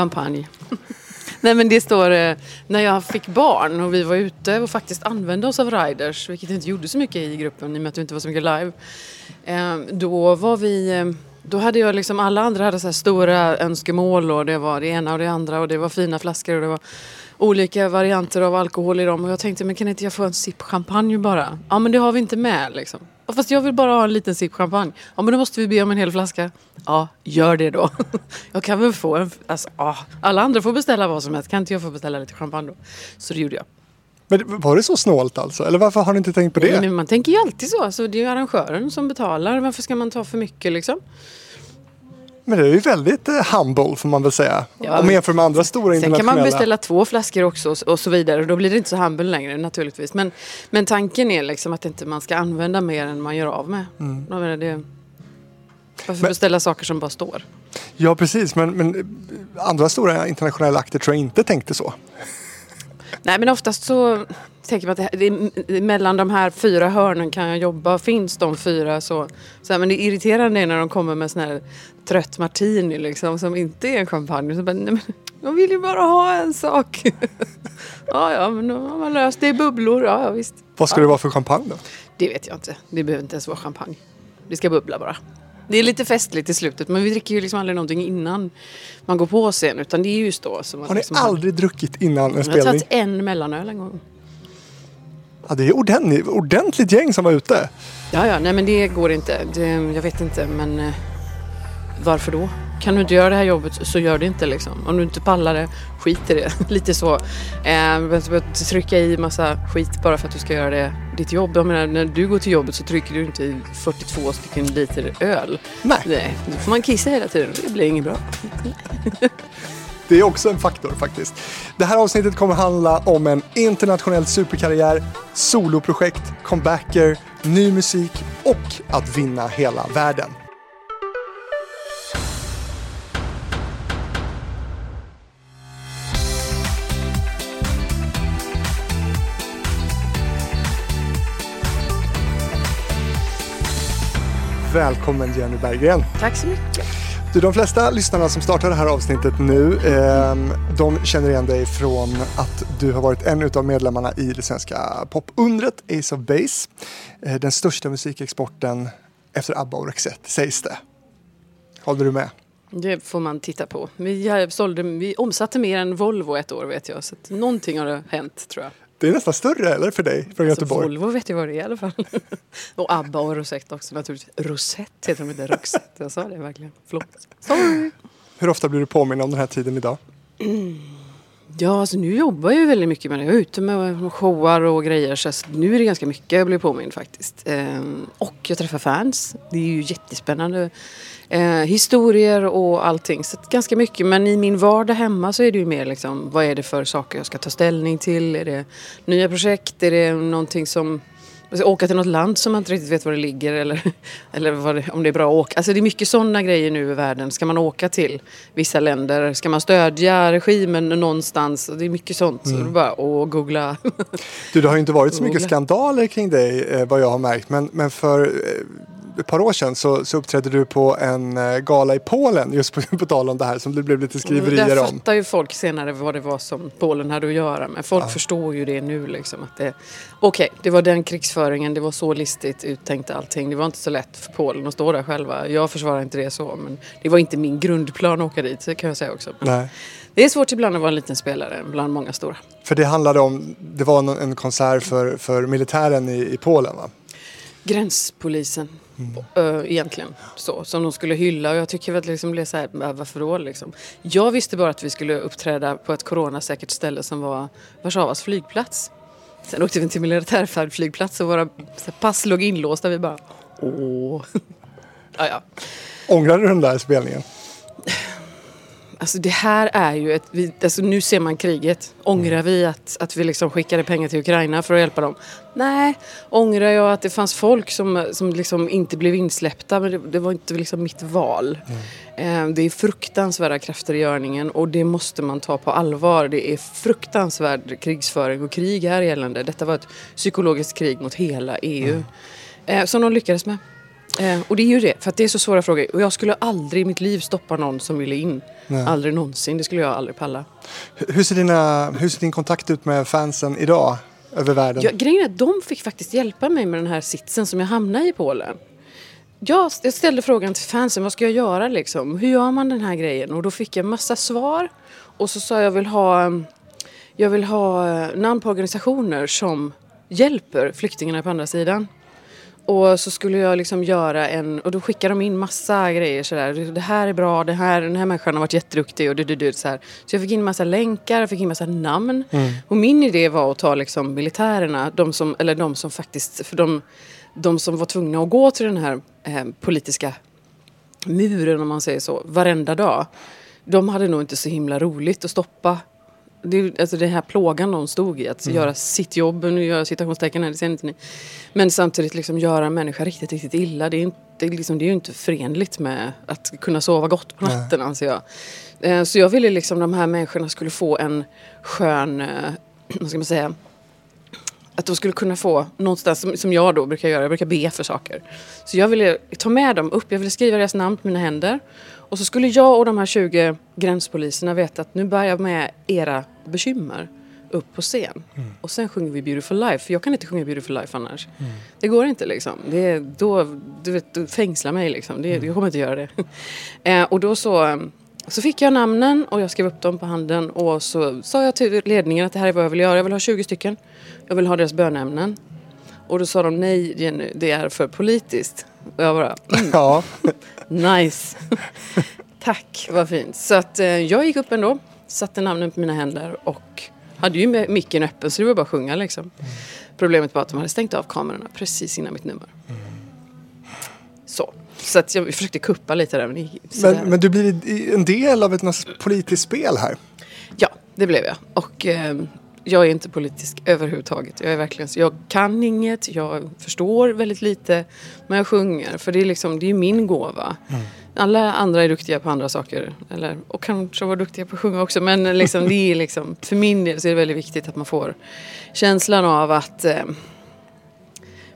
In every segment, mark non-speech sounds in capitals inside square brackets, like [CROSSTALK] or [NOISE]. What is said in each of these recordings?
champagne. [LAUGHS] Nej men det står eh, när jag fick barn och vi var ute och faktiskt använde oss av riders, vilket inte gjorde så mycket i gruppen i och med att det inte var så mycket live. Eh, då var vi eh, då hade jag liksom, alla andra hade så här stora önskemål och det var det ena och det andra och det var fina flaskor och det var olika varianter av alkohol i dem och jag tänkte men kan inte jag få en sipp champagne bara? Ja men det har vi inte med liksom. Fast jag vill bara ha en liten sipp champagne. Ja men då måste vi be om en hel flaska. Ja, gör det då. [LAUGHS] Jag kan väl få en... Alltså, ja. Alla andra får beställa vad som helst. Kan inte jag få beställa lite champagne då? Så det gjorde jag. Men var det så snålt alltså? Eller varför har ni inte tänkt på det? Nej, man tänker ju alltid så. Alltså, det är ju arrangören som betalar. Varför ska man ta för mycket liksom? Men det är ju väldigt eh, humble får man väl säga. Ja, Om man jämför med andra stora Sen internationella. kan man beställa två flaskor också och, och så vidare. Då blir det inte så humble längre naturligtvis. Men, men tanken är liksom att inte man ska använda mer än man gör av med. Mm. Menar, det, varför Men- beställa saker som bara står? Ja precis, men, men eh, andra stora internationella akter tror jag inte tänkte så. Nej men oftast så tänker man att det, det, mellan de här fyra hörnen kan jag jobba. Finns de fyra så, så här, Men det irriterande är när de kommer med sån här trött martini liksom som inte är en champagne. Så bara, nej, men, de vill ju bara ha en sak. [LAUGHS] ja ja men då har man löst det. är bubblor. Ja, ja visst. Vad ska det vara för champagne då? Det vet jag inte. Det behöver inte ens vara champagne. Det ska bubbla bara. Det är lite festligt i slutet men vi dricker ju liksom aldrig någonting innan man går på scen utan det är just då som man Har ni liksom aldrig druckit innan en Jag har spelning? tagit en mellanöl en gång. Ja, det är ordentligt, ordentligt gäng som var ute. Ja, ja, nej men det går inte. Det, jag vet inte, men eh, varför då? Kan du inte göra det här jobbet så gör det inte liksom. Om du inte pallar det, skit i det. [LAUGHS] Lite så. Eh, så att trycka i massa skit bara för att du ska göra det, ditt jobb. Jag menar, när du går till jobbet så trycker du inte i 42 stycken liter öl. Nej, Nej, då får man kissa hela tiden. Det blir inget bra. [LAUGHS] det är också en faktor faktiskt. Det här avsnittet kommer handla om en internationell superkarriär, soloprojekt, comebacker, ny musik och att vinna hela världen. Välkommen Jenny Berggren. Tack så mycket. Du, de flesta lyssnarna som startar det här avsnittet nu, eh, de känner igen dig från att du har varit en av medlemmarna i det svenska popundret Ace of Base. Eh, den största musikexporten efter ABBA och Roxette, sägs det. Håller du med? Det får man titta på. Vi, sålde, vi omsatte mer än Volvo ett år vet jag. Så att någonting har hänt tror jag. Det är nästan större, eller? För dig, från Alltså, Göteborg. Volvo vet jag vad det är i alla fall. [LAUGHS] och ABBA och Rosette också naturligtvis. Rosette heter de inte, Roxette. Jag sa det verkligen. Förlåt. Sorry. Hur ofta blir du påminn om den här tiden idag? Ja, alltså nu jobbar jag ju väldigt mycket med det. Jag är ute med showar och grejer. Så alltså, nu är det ganska mycket jag blir påmind faktiskt. Ehm, och jag träffar fans. Det är ju jättespännande. Eh, historier och allting. Så ganska mycket. Men i min vardag hemma så är det ju mer liksom, vad är det för saker jag ska ta ställning till? Är det nya projekt? Är det någonting som alltså, åka till något land som man inte riktigt vet var det ligger eller, [LAUGHS] eller det, om det är bra att åka. Alltså det är mycket sådana grejer nu i världen. Ska man åka till vissa länder? Ska man stödja regimen någonstans? Det är mycket sånt. Så det är bara att googla. Du, det har ju inte varit så mycket Googla. skandaler kring dig eh, vad jag har märkt. Men, men för eh, ett par år sedan så, så uppträdde du på en eh, gala i Polen just på, [LAUGHS] på tal om det här som det blev lite skriverier Där om. fattar ju folk senare vad det var som Polen hade att göra med. Folk förstår ju det nu liksom. att det Okej, det var den krigsföringen, det var så listigt uttänkt allting. Det var inte så lätt för Polen att stå där själva. Jag försvarar inte det så, men det var inte min grundplan att åka dit, det kan jag säga också. Men Nej. Det är svårt ibland att vara en liten spelare bland många stora. För det handlade om, det var en, en konsert för, för militären i, i Polen va? Gränspolisen. Mm. egentligen så, som de skulle hylla och jag tycker att det liksom blev så här, äh, varför då liksom? Jag visste bara att vi skulle uppträda på ett coronasäkert ställe som var Warszawas flygplats. Sen åkte vi till militärflygplats och våra pass låg inlåsta. Vi bara, åh. [LAUGHS] ja, ja. Ångrar du den där spelningen? Alltså det här är ju ett... Vi, alltså nu ser man kriget. Ångrar vi att, att vi liksom skickade pengar till Ukraina för att hjälpa dem? Nej. Ångrar jag att det fanns folk som, som liksom inte blev insläppta? Men det, det var inte liksom mitt val. Eh, det är fruktansvärda krafter i görningen och det måste man ta på allvar. Det är fruktansvärd krigsföring och krig här gällande. Detta var ett psykologiskt krig mot hela EU. Eh, som de lyckades med. Eh, och det är ju det, för det är så svåra frågor. Och jag skulle aldrig i mitt liv stoppa någon som ville in. Nej. Aldrig någonsin, det skulle jag aldrig palla. Hur- Hur ser, dina, hur ser din kontakt ut med fansen idag över världen? Ja, grejen är att de fick faktiskt hjälpa mig med den här sitsen som jag hamnade i Polen. Jag, ställde frågan till fansen, vad ska jag göra liksom? Hur gör man den här grejen? Och då fick jag massa svar. Och så sa jag, jag vill ha, jag vill ha eh, namn på organisationer som hjälper flyktingarna på andra sidan. Och så skulle jag liksom göra en, och då skickade de in massa grejer sådär. Det här är bra, det här, den här människan har varit jätteduktig och du, du, du, så här. Så jag fick in massa länkar, jag fick in massa namn. Och min idé var att ta liksom militärerna, de som, eller de som faktiskt, för de, de som var tvungna att gå till den här eh, politiska muren om man säger så, varenda dag. De hade nog inte så himla roligt att stoppa det, alltså den här plågan de stod i, att göra sitt jobb, nu gör jag citationstecken här, det ser inte ni. Men samtidigt liksom göra en människa riktigt, riktigt illa. Det är, inte, liksom, det är ju inte förenligt med att kunna sova gott på natten anser jag. Eh, Så jag ville liksom de här människorna skulle få en skön, eh, vad ska man säga, att de skulle kunna få någonstans, som, som jag då brukar göra, jag brukar be för saker. Så jag ville ta med dem upp, jag ville skriva deras namn på mina händer. Och så skulle jag och de här 20 gränspoliserna veta att nu bär jag med era bekymmer upp på scen. Och sen sjunger vi Beautiful Life, för jag kan inte sjunga Beautiful Life annars. Det går inte liksom. Det, är- då, du vet, du fängslar mig liksom. Det, jag kommer inte göra det. [LAUGHS] eh, och då så, så fick jag namnen och jag skrev upp dem på handen och så sa jag till ledningen att det här är vad jag vill göra. Jag vill ha 20 stycken. Jag vill ha deras bönämnen. Och då sa de nej Jenny, det är för politiskt. Och jag bara, [LAUGHS] Ja, nice. [LAUGHS] Tack, vad fint. Så att eh, jag gick upp ändå, satte namnen på mina händer och hade ju med micken öppen så det var bara att sjunga liksom. Problemet var att de hade stängt av kamerorna precis innan mitt nummer. Så. Så att jag försökte kuppa lite där men men, men du blir en del av ett politiskt spel här. Ja, det blev jag. Och eh, jag är inte politisk överhuvudtaget. Jag är verkligen Jag kan inget, jag förstår väldigt lite. Men jag sjunger, för det är liksom, det är min gåva. Alla andra är duktiga på andra saker. Eller, och kanske var duktiga på att sjunga också. Men liksom, det är liksom, för min del så är det väldigt viktigt att man får känslan av att eh,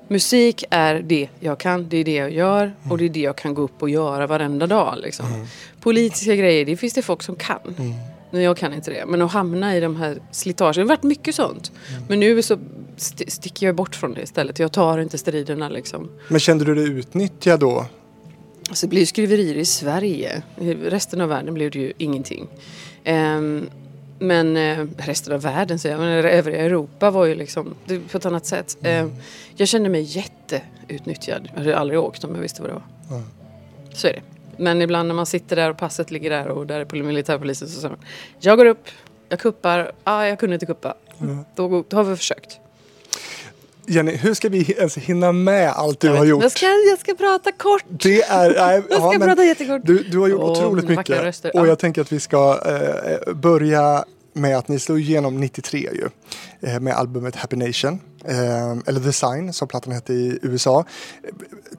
Musik är det jag kan, det är det jag gör och det är det jag kan gå upp och göra varenda dag. Liksom. Politiska grejer, det finns det folk som kan. Men jag kan inte det. Men att hamna i de här slitagen, det har varit mycket sånt. Men nu så st- sticker jag bort från det istället. Jag tar inte striderna liksom. Men kände du dig utnyttjad då? Alltså det blir ju skriverier i Sverige. I resten av världen blev det ju ingenting. Ehm, men eh, resten av världen säger jag, men övriga Europa var ju liksom det, på ett annat sätt. Ehm, jag kände mig jätteutnyttjad. Jag hade aldrig åkt om jag visste vad det var. Så är det. Men ibland när man sitter där och passet ligger där och där är pol- militärpolisen så säger man Jag går upp, jag kuppar, ah, jag kunde inte kuppa. Då, går- då har vi försökt. Jenny, hur ska vi ens hinna med allt du har gjort? Jag ska, jag ska prata kort. Det är... [LAUGHS] Nej, Jag ska men prata jättekort. Du, du har gjort Åh, otroligt mycket. röster. Och Ja. jag tänker att vi ska eh, börja med att ni slog igenom 93 ju. Eh, med albumet Happy Nation. Eh, eller The Sign som plattan hette i USA.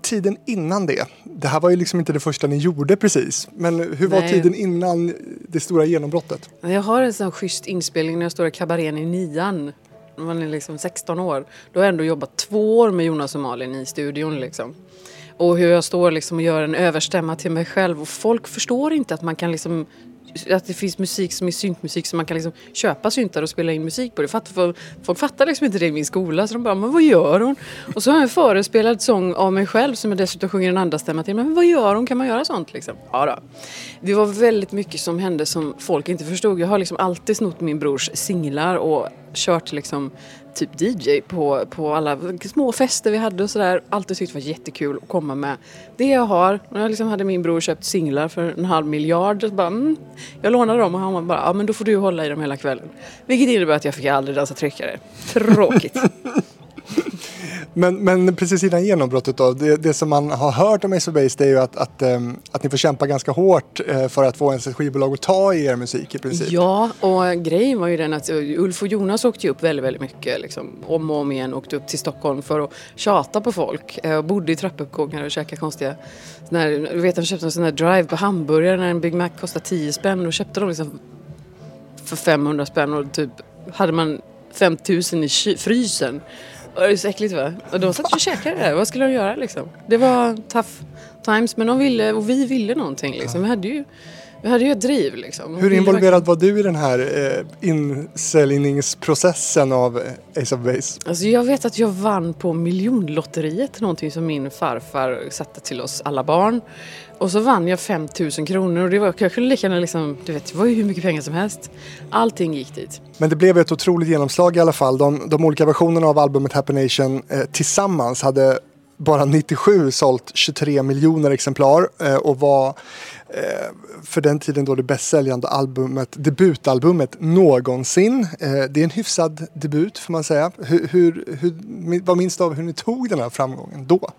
Tiden innan det. Det här var ju liksom inte det första ni gjorde precis. Men hur var Nej. tiden innan det stora genombrottet? Jag har en sån schysst inspelning när jag står i kabarén i nian. När man är liksom 16 år. Då har jag ändå jobbat två år med Jonas och Malin i studion liksom. Och hur jag står liksom och gör en överstämma till mig själv. Och folk förstår inte att man kan liksom att det finns musik som är syntmusik som man kan liksom köpa syntar och spela in musik på. Det fatt, folk, folk fattar liksom inte det i min skola så de bara, men vad gör hon? Och så har jag en förespelad sång av mig själv som jag dessutom sjunger en andra stämma till. Men vad gör hon? Kan man göra sånt liksom? Ja då. Det var väldigt mycket som hände som folk inte förstod. Jag har liksom alltid snott min brors singlar och kört liksom typ DJ på, på alla små fester vi hade och sådär. Alltid tyckt det var jättekul att komma med det jag har. Och jag liksom hade min bror köpt singlar för en halv miljard. Så bara, mm, jag lånade dem och han bara, ja men då får du hålla i dem hela kvällen. Vilket innebär att jag fick aldrig dansa tryckare. Tråkigt. [LAUGHS] Men, men precis innan genombrottet då, det, det som man har hört om Ace of Base det är ju att, att, ehm, att ni får kämpa ganska hårt eh, för att få ens ett skivbolag att ta i er musik i princip. Ja, och grejen var ju den att Ulf och Jonas åkte ju upp väldigt, väldigt mycket. Liksom, om och om igen åkte upp till Stockholm för att tjata på folk. Eh, och bodde i trappuppgångar och käkade konstiga... när, du vet, de köpte en sån här drive på hamburgare när en Big Mac kostade 10 spänn. Och köpte de liksom för 500 spänn och typ hade man 5000 i frysen. Och det är så äckligt va? Och de satt och käkade det. Vad skulle de göra liksom? Det var tough times men de ville, och vi ville någonting liksom. Vi hade ju, vi hade ju ett driv liksom. Hur involverad var du i den här eh, insäljningsprocessen av eh, Ace of Base? Alltså jag vet att jag vann på miljonlotteriet, någonting som min farfar satte till oss alla barn. Och så vann jag 5000 kronor och det var, jag kunde lika gärna liksom, du vet, det var ju hur mycket pengar som helst. Allting gick dit. Men det blev ett otroligt genomslag i alla fall. De, de olika versionerna av albumet Happy Nation eh, tillsammans hade bara 97 sålt 23 miljoner exemplar eh, och var eh, för den tiden då det bäst säljande albumet, debutalbumet någonsin. Eh, det är en hyfsad debut får man säga. Hur, hur, hur, vad minns du av hur ni tog den här framgången då?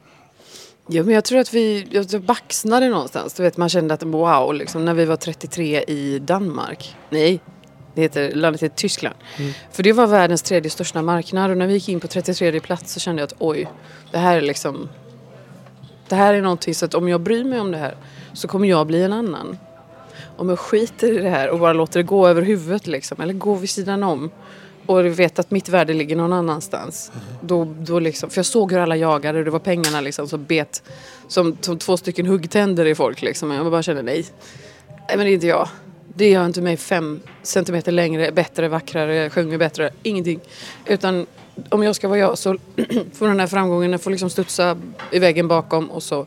Ja, men jag tror att vi jag baxnade någonstans. Du vet, man kände att wow, liksom, när vi var 33 i Danmark. Nej, det heter, landet heter Tyskland. Mm. För det var världens tredje största marknad och när vi gick in på 33 plats så kände jag att oj, det här är liksom... Det här är någonting så att om jag bryr mig om det här så kommer jag bli en annan. Om jag skiter i det här och bara låter det gå över huvudet liksom, eller gå vid sidan om och vet att mitt värde ligger någon annanstans. Mm. Då, då liksom, för jag såg hur alla jagade och det var pengarna liksom som bet som, som två stycken huggtänder i folk. Liksom. Jag bara kände nej, nej men det är inte jag. Det gör inte mig fem centimeter längre, bättre, vackrare, sjunger bättre. Ingenting. Utan om jag ska vara jag så [CLEARS THROAT] får den här framgången får liksom studsa i väggen bakom och så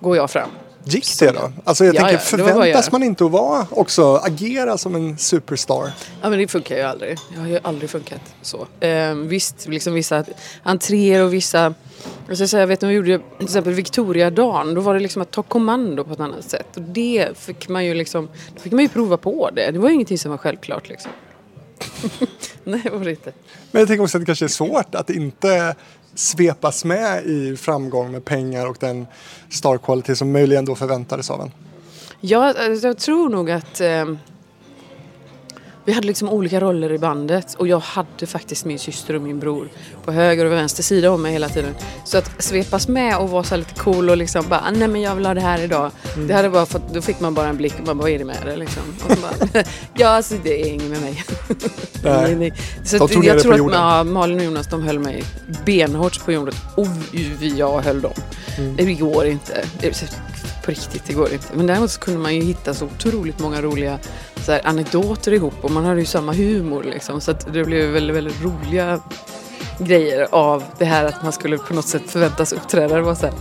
går jag fram. Gick det då? Alltså jag ja, tänker, ja, förväntas man inte att vara också, agera som en superstar? Ja men det funkar ju aldrig. Jag har ju aldrig funkat så. Eh, visst, liksom vissa entréer och vissa jag, ska säga, jag vet när vi gjorde till exempel Victoriadagen, då var det liksom att ta kommando på ett annat sätt. Och det fick man ju liksom, då fick man ju prova på det. Det var ju ingenting som var självklart liksom. [LAUGHS] Nej, det var det inte. Men jag tänker också att det kanske är svårt att inte svepas med i framgång med pengar och den star quality som möjligen då förväntades av en? Ja, alltså, jag tror nog att eh, vi hade liksom olika roller i bandet och jag hade faktiskt min syster och min bror på höger och vänster sida om mig hela tiden. Så att svepas med och vara så lite cool och liksom bara, nej men jag vill ha det här idag. Mm. Det hade bara fått, då fick man bara en blick och man bara, vad är det med det liksom? Och bara, [LAUGHS] ja alltså det är inget med mig. [LAUGHS] Nej. nej, Så att, jag tror att ja, Malin och Jonas de höll mig benhårt på jorden och jag höll dem. Mm. Det går inte på riktigt, det går inte. Men däremot så kunde man ju hitta så otroligt många roliga så här, anekdoter ihop och man hade ju samma humor liksom. Så att det blev väldigt, väldigt roliga grejer av det här att man skulle på något sätt förväntas uppträda. Det var så här,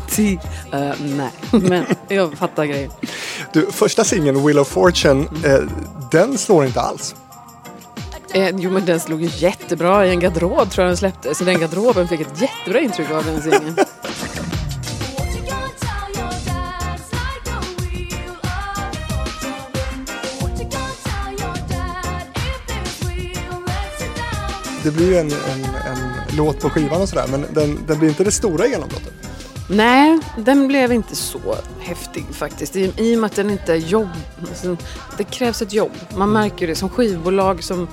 uh, nej, [LAUGHS] men jag fattar grejen. Du, första singeln, Will of Fortune, eh, den slår inte alls. Eh, jo men den slog ju jättebra i en garderob tror jag den släppte. Så den garderoben fick ett jättebra intryck av den singeln. [LAUGHS] det blir ju en, en, en låt på skivan och sådär men den, den blir inte det stora genombrottet. Nej, den blev inte så häftig faktiskt. I, I och med att den inte är jobb. Alltså, det krävs ett jobb. Man märker det som skivbolag som,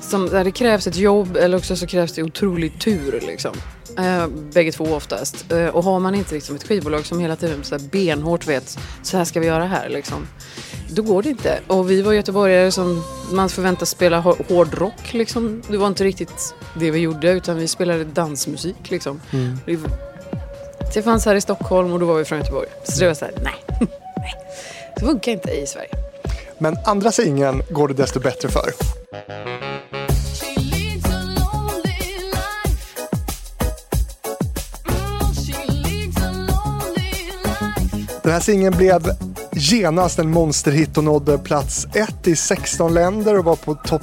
som där det krävs ett jobb eller också så krävs det otrolig tur liksom. Eh, bägge två oftast. Eh, och har man inte liksom ett skivbolag som hela tiden så benhårt vet så här ska vi göra här liksom. Då går det inte. Och vi var göteborgare som man förväntas spela hårdrock liksom. Det var inte riktigt det vi gjorde utan vi spelade dansmusik liksom. Mm. Det fanns här i Stockholm och då var vi från Göteborg. Så det var så här, nej. [LAUGHS] nej. Det funkar inte i Sverige. Men andra singeln går det desto bättre för. Den här singeln blev genast en monsterhit och nådde plats 1 i 16 länder och var på topp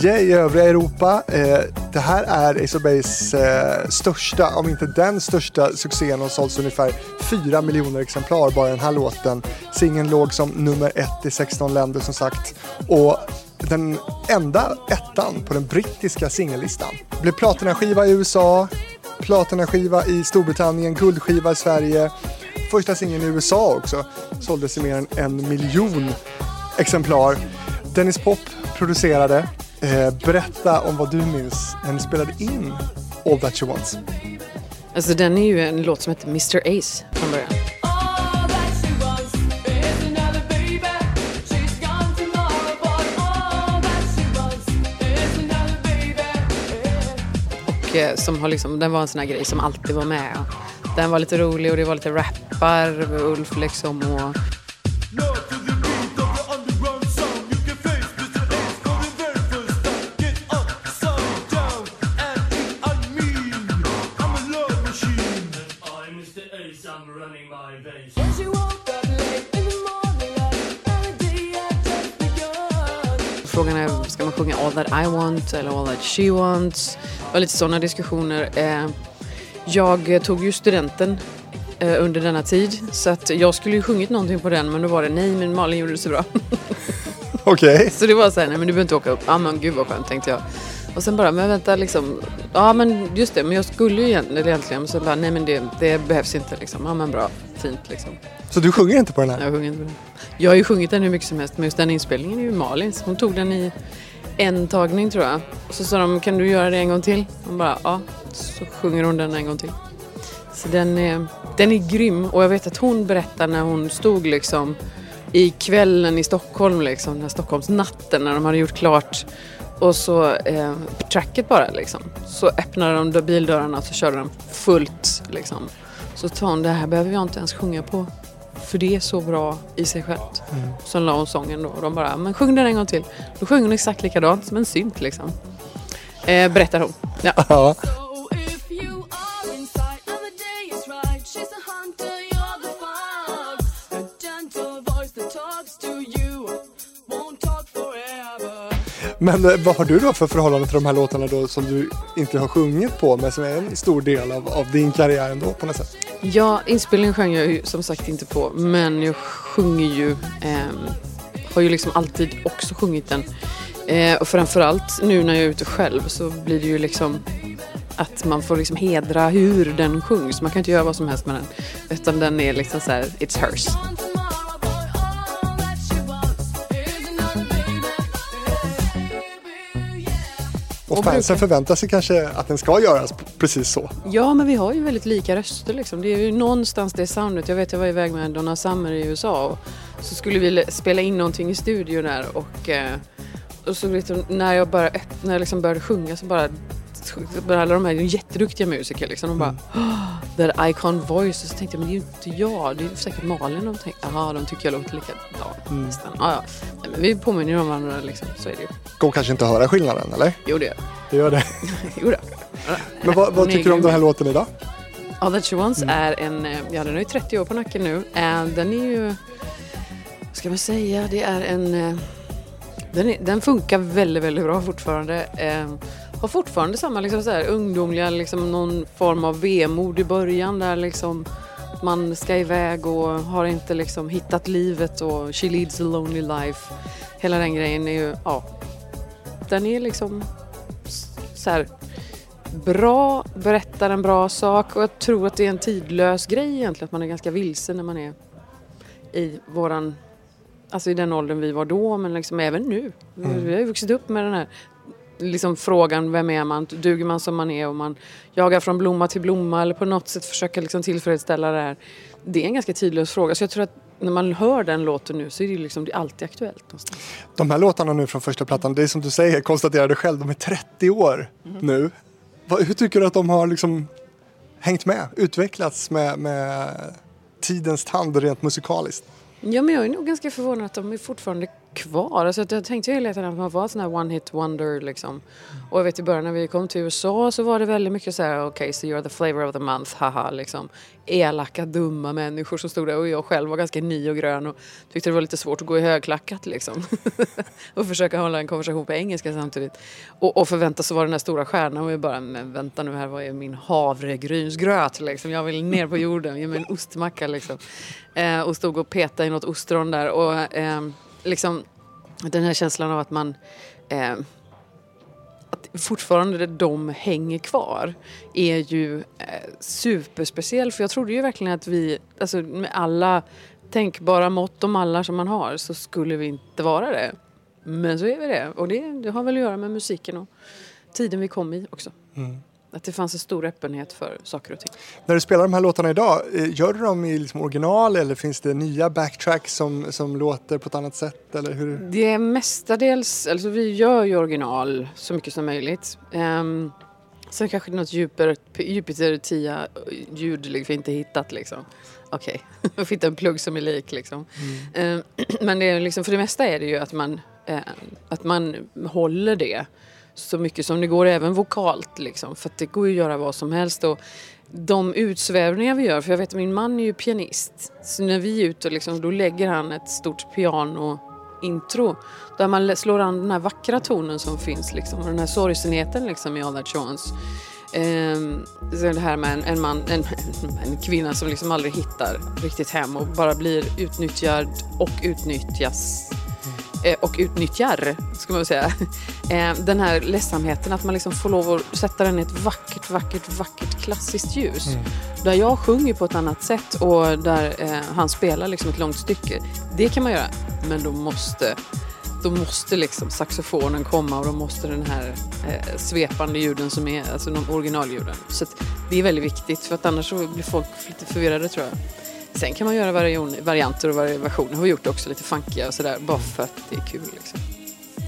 10 i övriga Europa. Eh, det här är Ace of Base största, om inte den största succén och sålts ungefär 4 miljoner exemplar bara den här låten. Singeln låg som nummer 1 i 16 länder som sagt och den enda ettan på den brittiska singellistan. Blev platinaskiva i USA, platinaskiva i Storbritannien, guldskiva i Sverige Första singeln i USA också såldes i mer än en miljon exemplar. Dennis Pop producerade. Eh, berätta om vad du minns när ni spelade in All That She Wants. Alltså den är ju en låt som heter Mr Ace från början. och eh, som har liksom, den var en sån här grej som alltid var med. Den var lite rolig och det var lite rappar med Ulf liksom och Frågan är, ska man sjunga All that I want eller All that she wants? Det var lite sådana diskussioner. Eh, jag tog ju studenten eh, under denna tid så att jag skulle ju sjungit någonting på den men då var det nej men Malin gjorde det så bra. [LAUGHS] [LAUGHS] Okej. Så det var så här, nej men du behöver inte åka upp. Ja men gud vad skönt tänkte jag. Och sen bara, men vänta liksom. Ja men just det, men jag skulle ju egentligen, men så bara, nej men det, det behövs inte liksom. Ja men bra, fint liksom. Så du sjunger inte på den här? Jag sjunger inte på den. Jag har ju sjungit den hur mycket som helst men just den inspelningen är ju Malins. Hon tog den i en tagning tror jag. Och så sa de, kan du göra det en gång till? Hon bara, ja. Så sjunger hon den en gång till. Så den är, den är grym och jag vet att hon berättar när hon stod liksom i kvällen i Stockholm liksom, den här Stockholmsnatten när de hade gjort klart och så eh, tracket bara liksom. Så öppnade de bildörrarna och så körde de fullt liksom. Så sa hon, det här behöver jag inte ens sjunga på. För det är så bra i sig självt. Så la hon sången då och de bara, men sjung den en gång till. Då sjöng hon exakt likadant som en synt liksom. Eh, berättar hon. Ja. Men eh, vad har du då för förhållande till de här låtarna då som du inte har sjungit på men som är en stor del av, av din karriär ändå på något sätt? Ja, inspelningen sjöng jag ju som sagt inte på. Men jag sjunger ju, eh, har ju liksom alltid också sjungit den. Eh, och framförallt nu när jag är ute själv så blir det ju liksom att man får liksom hedra hur den sjungs. Man kan inte göra vad som helst med den. Utan den är liksom så här, it's hers. Och Och fansen brukar- förväntar sig kanske att den ska göras precis så. Ja, men vi har ju väldigt lika röster liksom. Det är ju någonstans det soundet. Jag vet jag var iväg med Donna Summer i USA och så skulle vi spela in någonting i studion där och, eh, och så liksom, när jag bara öpp- när jag liksom började sjunga så bara bara alla de här jätteduktiga musiker liksom, de bara "Oh, that icon voice och så tänkte jag men det är ju inte jag, det är ju säkert Malin de tänkte, jaha de tycker jag låter likadant nästan. Ja, ja. Nej, men vi påminner ju om varandra liksom, så är det ju. Går kanske inte att höra skillnaden eller? Jo det gör Det gör det. [LAUGHS] Jo då. Men vad, vad är tycker du om den här låten idag? All That She Wants Mm. är en, eh, ja den har ju 30 år på nacken nu. Eh, Den är ju, vad ska man säga, det är en, eh, den, är, den funkar väldigt, väldigt bra fortfarande. Eh, Har fortfarande samma liksom så här, ungdomliga, liksom någon form av vemod i början där liksom man ska iväg och har inte liksom hittat livet och she leads a lonely life. Hela den grejen är ju, ja, den är liksom så här bra, berättar en bra sak och jag tror att det är en tidlös grej egentligen att man är ganska vilsen när man är i våran, alltså i den åldern vi var då men liksom även nu. Vi har ju vuxit upp med den här liksom frågan vem är man, duger man som man är och man jagar från blomma till blomma eller på något sätt försöka liksom tillfredsställa det här. Det är en ganska tidlös fråga så jag tror att när man hör den låten nu så är det, liksom, det är alltid aktuellt. Någonstans. De här låtarna nu från första plattan, det är som du säger, konstaterade själv, de är 30 år Mhm. nu. Hur tycker du att de har liksom hängt med, utvecklats med, med tidens tand rent musikaliskt? Ja, men jag är nog ganska förvånad att de är fortfarande kvar. Alltså, jag tänkte ju hela tiden att man var en sån här one hit wonder liksom. Och jag vet i början när vi kom till USA så var det väldigt mycket så här, okej, okay, so you're the flavor of the month, haha, liksom. Elaka, dumma människor som stod där och jag själv var ganska ny och grön och tyckte det var lite svårt att gå i högklackat liksom. [LAUGHS] och försöka hålla en konversation på engelska samtidigt. Och, och förvänta sig vara den här stora stjärnan och jag bara, men vänta nu här, vad är min havregrynsgröt liksom? Jag vill ner på jorden, ge mig en ostmacka liksom. Eh, och stod och petade i något ostron där och eh, liksom den här känslan av att man eh, att fortfarande de hänger kvar är ju eh, superspeciell. För jag trodde ju verkligen att vi, alltså med alla tänkbara mått och mallar som man har så skulle vi inte vara det. Men så är vi det. Och det, det har väl att göra med musiken och tiden vi kom i också. Mm. Att det fanns en stor öppenhet för saker och ting. När du spelar de här låtarna idag, eh, gör du dem i liksom original eller finns det nya backtracks som, som låter på ett annat sätt? Eller hur? Det är mestadels, alltså vi gör ju original så mycket som möjligt. Ehm, Sen kanske något Jupiter, Jupiter 10 ljud vi inte hittat liksom. Okej, [LAUGHS] okay. fick en plugg som är lik liksom. Eh, [CLEARS THROAT] men det är liksom, för det mesta är det ju att man, eh, att man håller det så mycket som det går, även vokalt liksom. För att det går ju att göra vad som helst. Och de utsvävningar vi gör, för jag vet att min man är ju pianist. Så när vi är ute liksom, då lägger han ett stort piano intro där man slår an den här vackra tonen som finns liksom, och den här sorgsenheten liksom, i All That Chance. Ehm, det här med en, en, man, en, [LAUGHS] en kvinna som liksom aldrig hittar riktigt hem och bara blir utnyttjad och utnyttjas och utnyttjar, ska man väl säga. [LAUGHS] Eh, den här ledsamheten, att man liksom får lov att sätta den i ett vackert, vackert, vackert klassiskt ljus. Mm. Där jag sjunger på ett annat sätt och där eh, han spelar liksom ett långt stycke. Det kan man göra, men då måste då måste liksom saxofonen komma och då måste den här eh, svepande ljuden som är, alltså de originalljuden. Så det är väldigt viktigt för att annars blir folk lite förvirrade tror jag. Sen kan man göra varianter och variationer. Har gjort också lite funkiga och sådär bara för att det är kul liksom.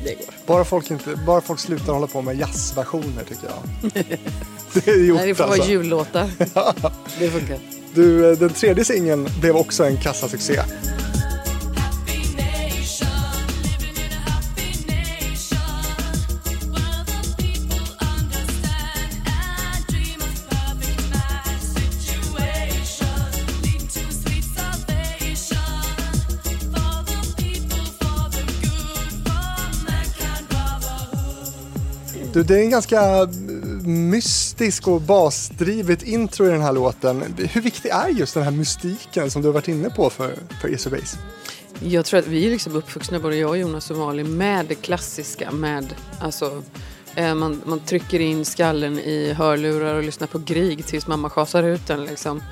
Det går. Bara folk, inte, bara folk slutar hålla på med jazzversioner tycker jag. [LAUGHS] det är gjort Nej, det får alltså. vara jullåtar. [LAUGHS] det funkar. Du, eh, den tredje singeln blev också en kassasuccé. Du, det är en ganska eh, mystisk och basdrivet intro i den här låten. Hur viktig är just den här mystiken som du har varit inne på för, för Ace of Base? Jag tror att vi är liksom uppvuxna, både jag och Jonas och Malin, med det klassiska. Med, alltså, eh, man, man trycker in skallen i hörlurar och lyssnar på Grieg tills mamma schasar ut den. Liksom.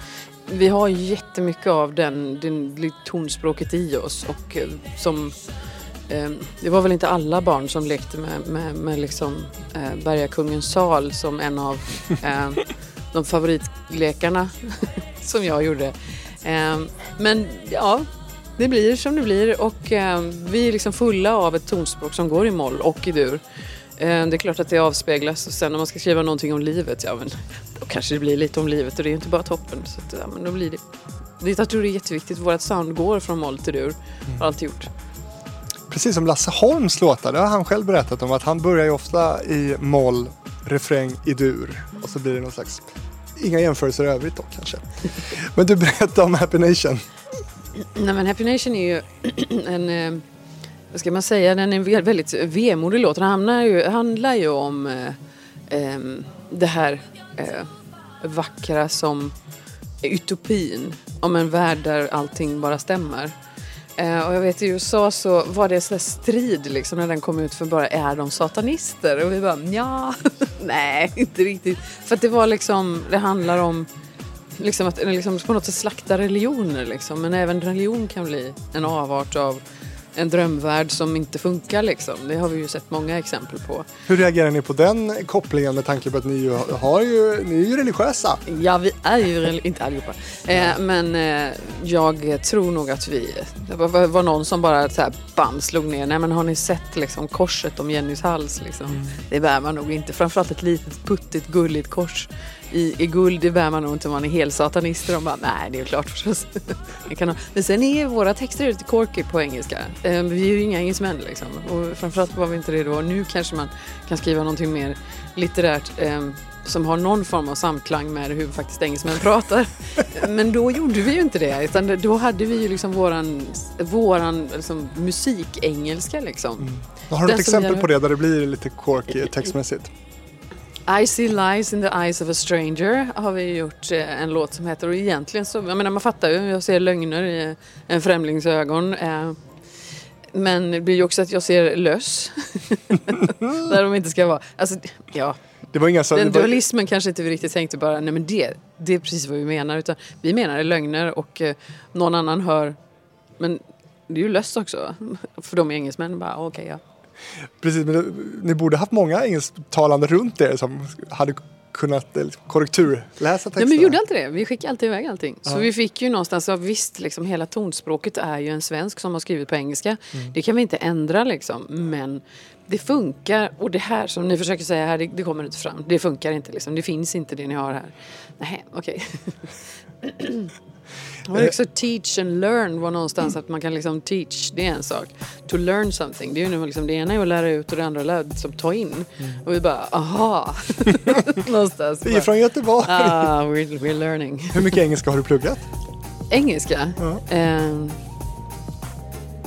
Vi har jättemycket av den, den tonspråket i oss. Och eh, som, eh, det var väl inte alla barn som lekte med, med, med liksom, eh, Bergakungens sal som en av eh, [LAUGHS] de favoritlekarna [LAUGHS] som jag gjorde. Eh, men ja, det blir som det blir och eh, vi är liksom fulla av ett tonspråk som går i moll och i dur. Eh, det är klart att det avspeglas och sen när man ska skriva någonting om livet, ja men [LAUGHS] då kanske det blir lite om livet och det är ju inte bara toppen. Så att, ja, men då blir det. det. Jag tror det är jätteviktigt, vårt sound går från moll till dur. Har alltid gjort. Precis som Lasse Holms låtar, det har han själv berättat om att han börjar ju ofta i moll, refräng i dur och så blir det någon slags, inga jämförelser i övrigt då kanske. [LAUGHS] Men du berättade om Happy Nation. Nej men Happy Nation är ju [CLEARS THROAT] en, eh, vad ska man säga, den är en väldigt vemodig låt. Den handlar ju, handlar ju om eh, det här eh, vackra som utopin. Om en värld där allting bara stämmer. Eh, och jag vet i USA så var det sådär strid liksom när den kom ut för bara är de satanister? Och vi bara ja, [LAUGHS] nej inte riktigt. För att det var liksom, det handlar om liksom att liksom på något sätt slakta religioner liksom. Men även religion kan bli en avart av en drömvärld som inte funkar liksom. Det har vi ju sett många exempel på. Hur reagerar ni på den kopplingen med tanke på att ni ju har ju, ni är ju religiösa? Ja, vi är ju inte allihopa. Eh, men eh, jag tror nog att vi, det var, var någon som bara så här bam slog ner. Nej men har ni sett liksom korset om Jennys hals liksom? Det bär man nog inte. Framförallt ett litet puttigt gulligt kors i, i guld, det bär man nog inte om man är helt satanist. De bara, nej det är ju klart förstås. [LAUGHS] Men sen är våra texter lite corky på engelska. Eh, vi är ju inga engelsmän liksom. Och framförallt var vi inte det då. Nu kanske man kan skriva någonting mer litterärt. Eh, som har någon form av samklang med hur faktiskt engelsmän pratar. [LAUGHS] Men då gjorde vi ju inte det. Utan då hade vi ju liksom våran, våran liksom musikengelska liksom. Har du Den ett exempel på det där det blir lite quirky textmässigt? I see lies in the eyes of a stranger har vi gjort eh, en låt som heter och egentligen så, jag menar man fattar ju, jag ser lögner i en främlings ögon. Eh, men det blir ju också att jag ser löss. [LAUGHS] Där de inte ska vara. Alltså, ja, Det var inga så, den det var, dualismen kanske inte vi riktigt tänkte bara, nej men det, det är precis vad vi menar. Utan vi menar lögner och eh, någon annan hör, men det är ju löss också. För de är engelsmän, bara okej ja. Precis, men ni borde haft många engelsktalande runt er som hade kunnat eh, liksom, korrekturläsa texterna. Ja, men vi gjorde alltid det. Vi skickade alltid iväg allting. Så Ja. vi fick ju någonstans, ja, visst, liksom, hela tonspråket är ju en svensk som har skrivit på engelska. Mm. Det kan vi inte ändra liksom. Men det funkar och det här som ni försöker säga här, det, det kommer inte fram. Det funkar inte liksom. Det finns inte det ni har här. Nej, okej. Det [CLEARS THROAT] var också teach and learn var någonstans att man kan liksom teach, det är en sak. To learn something, det är ju liksom, det ena är att lära ut och det andra är att liksom, ta in. Och vi bara, aha! [LAUGHS] någonstans. Vi är från Göteborg. Ah, we're, we're learning. Hur mycket engelska har du pluggat? Engelska? Ja. Eh,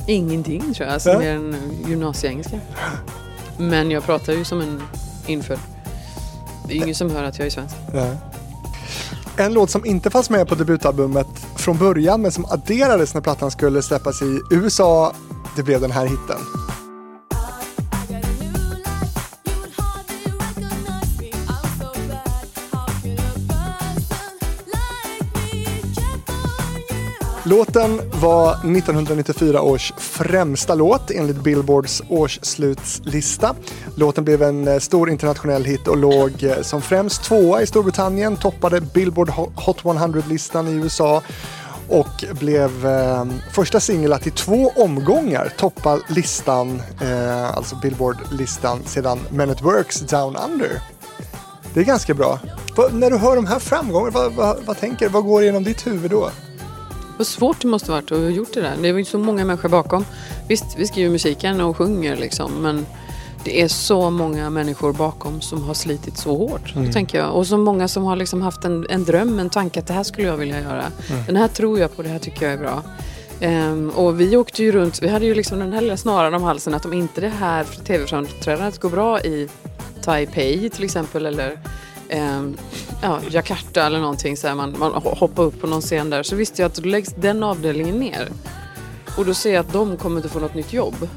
ingenting tror jag, alltså Ja. mer än gymnasieengelska. Men jag pratar ju som en infödd. Det är ingen som hör att jag är svensk. Nej. En låt som inte fanns med på debutalbumet från början men som adderades när plattan skulle släppas i USA, det blev den här hitten. Låten var 1994 års främsta låt enligt Billboards årsslutslista. Låten blev en eh, stor internationell hit och låg eh, som främst tvåa i Storbritannien, toppade Billboard Hot 100-listan i USA och blev eh, första singel att i två omgångar toppa listan, eh, alltså Billboard-listan, sedan Men at Works Down Under. Det är ganska bra. Va, när du hör de här framgångarna, vad, va, vad tänker du? Vad går igenom ditt huvud då? Vad svårt det måste varit att ha gjort det där. Det var ju så många människor bakom. Visst, vi skriver musiken och sjunger liksom, men det är så många människor bakom som har slitit så hårt, tänker jag. Och så många som har liksom haft en, en dröm, en tanke att det här skulle jag vilja göra. Den här tror jag på, det här tycker jag är bra. Ehm, och vi åkte ju runt, vi hade ju liksom den här lilla snaran om halsen att om inte det här tv-framträdandet går bra i Taipei till exempel eller ehm, ja, Jakarta eller någonting så här, man, man hoppar upp på någon scen där så visste jag att då läggs den avdelningen ner. Och då ser jag att de kommer inte få något nytt jobb.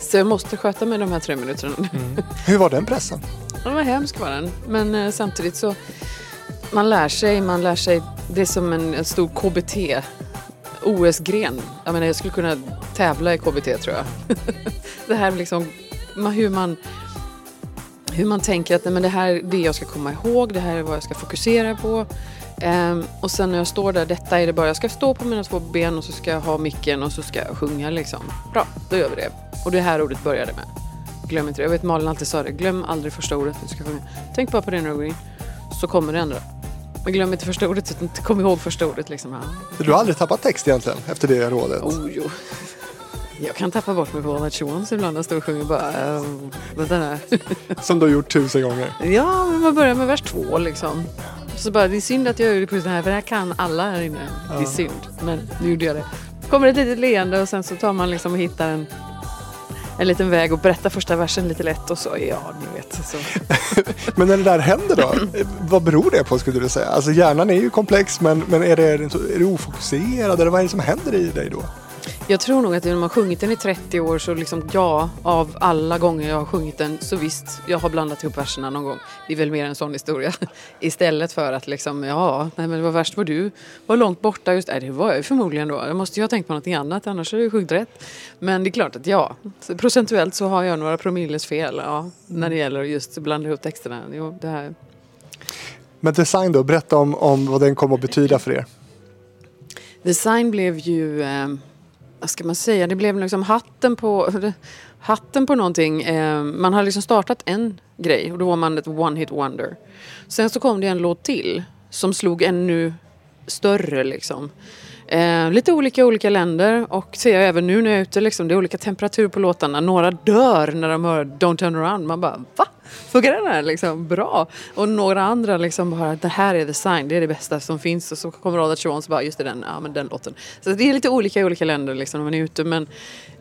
Så jag måste sköta mig de här tre minuterna. [LAUGHS] Hur var den pressen? Den var hemsk var den. Men eh, samtidigt så man lär sig, man lär sig. Det är som en, en stor KBT. OS-gren. Jag menar jag skulle kunna tävla i KBT tror jag. [LAUGHS] det här liksom ma- hur man hur man tänker att nej, men det här är det jag ska komma ihåg, det här är vad jag ska fokusera på. Ehm, och sen när jag står där, detta är det bara, jag ska stå på mina två ben och så ska jag ha micken och så ska jag sjunga liksom. Bra, då gör vi det. Och det här ordet började med. Glöm inte det. Jag vet Malin alltid sa det, glöm aldrig första ordet du ska sjunga. Tänk bara på det när du går in, så kommer det andra. Men glöm inte första ordet, utan kom ihåg första ordet liksom. Ja. Du har aldrig tappat text egentligen efter det rådet? Oh, jo. Jag kan tappa bort mig på All She Wants ibland när jag står och sjunger bara, uh, vänta där. Som du har gjort tusen gånger. Ja, men man börjar med vers två liksom. Så bara, det är synd att jag gör det på den här, för det här kan alla här inne. Det är synd, men nu gjorde jag det. Kommer ett litet leende och sen så tar man liksom och hittar en, en liten väg och berättar första versen lite lätt och så, ja, ni vet. Så. [LAUGHS] Men när det där händer då, vad beror det på skulle du säga? Alltså hjärnan är ju komplex men, men är, det, är du ofokuserad eller vad är det som händer i dig då? Jag tror nog att när man har sjungit den i 30 år så liksom, ja, av alla gånger jag har sjungit den så visst, jag har blandat ihop verserna någon gång. Det är väl mer en sån historia. [LAUGHS] Istället för att liksom, ja, nej men vad värst var du? Var långt borta just, nej det var jag förmodligen då. Jag måste ju ha tänkt på någonting annat annars är det ju sjukt rätt. Men det är klart att ja, procentuellt så har jag några promilles fel, ja, när det gäller just att blanda ihop texterna. Jo, det här. Men design då, berätta om, om vad den kommer att betyda för er. Design blev ju, eh, vad ska man säga, det blev liksom hatten på, hatten på någonting. Eh, man hade liksom startat en grej och då var man ett one hit wonder. Sen så kom det en låt till som slog ännu större liksom. Eh, lite olika i olika länder och ser jag även nu när jag är ute liksom, det är olika temperatur på låtarna. Några dör när de hör Don't turn around. Man bara va? Funkar den här liksom? Bra. Och några andra liksom bara det här är design, det är det bästa som finns. Och så kommer All That She bara just det, den, ja men den låten. Så det är lite olika i olika länder liksom när man är ute men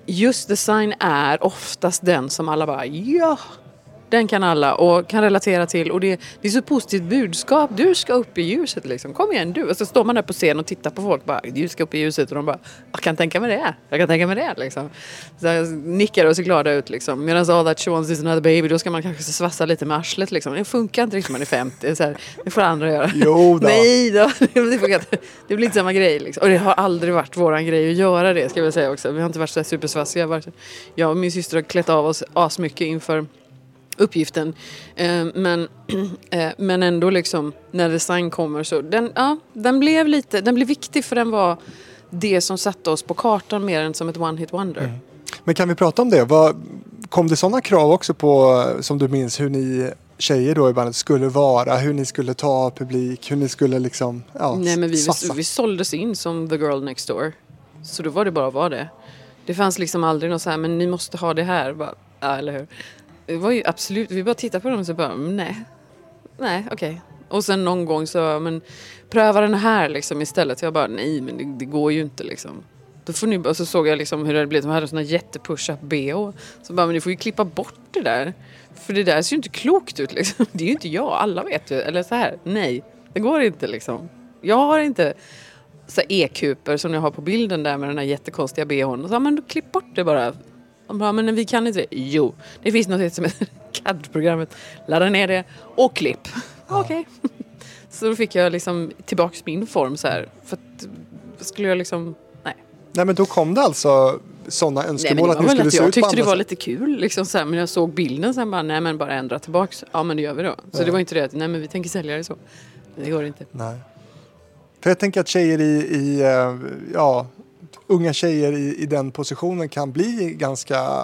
just design är oftast den som alla bara ja den kan alla och kan relatera till och det, det är så positivt budskap. Du ska upp i ljuset liksom. Kom igen du. Och så står man där på scen och tittar på folk bara du ska upp i ljuset och de bara jag kan tänka mig det. Jag kan tänka mig det liksom. Så jag nickar och ser glada ut liksom. Medan all that she wants is another baby då ska man kanske svassa lite med arslet liksom. Det funkar inte riktigt när man är 50. Så här, det får andra göra. Jo då. Nej då. Det, funkar inte. det blir inte samma grej liksom. Och det har aldrig varit våran grej att göra det ska jag väl säga också. Vi har inte varit så här supersvassiga. Jag och min syster har klätt av oss asmycket inför uppgiften. Eh, men, [CLEARS THROAT] eh, men ändå liksom när design kommer så den, ja, den blev lite, den blev viktig för den var det som satte oss på kartan mer än som ett one hit wonder. Men kan vi prata om det? Vad, kom det sådana krav också på, som du minns, hur ni tjejer då i bandet skulle vara, hur ni skulle ta publik, hur ni skulle liksom, ja, Nej men vi, satsa? vi såldes in som the girl next door. Så då var det bara att vara det. Det fanns liksom aldrig något så här, men ni måste ha det här. Bara, ja, eller hur? Det var ju absolut, vi bara tittade på dem och så bara, mm, nej. Nej, okej. Och sen någon gång så, men pröva den här liksom istället. Jag bara, nej men det, det går ju inte liksom. Då får ni, och så såg jag liksom hur det hade blivit. De hade såna jätte push-up bh. Så bara, men ni får ju klippa bort det där. För det där ser ju inte klokt ut liksom. [LAUGHS] Det är ju inte jag, alla vet ju. Eller så här, nej. Det går inte liksom. Jag har inte så här e-kuper som jag har på bilden där med den här jättekonstiga bhn. Och så, men klipp bort det bara. De bara, men vi kan inte det. Jo, det finns något som heter [LAUGHS] CAD-programmet. Ladda ner det och klipp. Okej. [LAUGHS] Så då fick jag liksom tillbaks min form så här. För att skulle jag liksom, nej. Nej men då kom det alltså sådana Nej, önskemål det att ni skulle att se jag ut på tyckte det andra var lite kul liksom så här, men jag såg bilden sen bara, nej men bara ändra tillbaks. Ja men det gör vi då. Så Ja. det var inte det att, nej men vi tänker sälja det så. Det går inte. Nej. För jag tänker att tjejer i, i eh, ja, unga tjejer i, i den positionen kan bli ganska,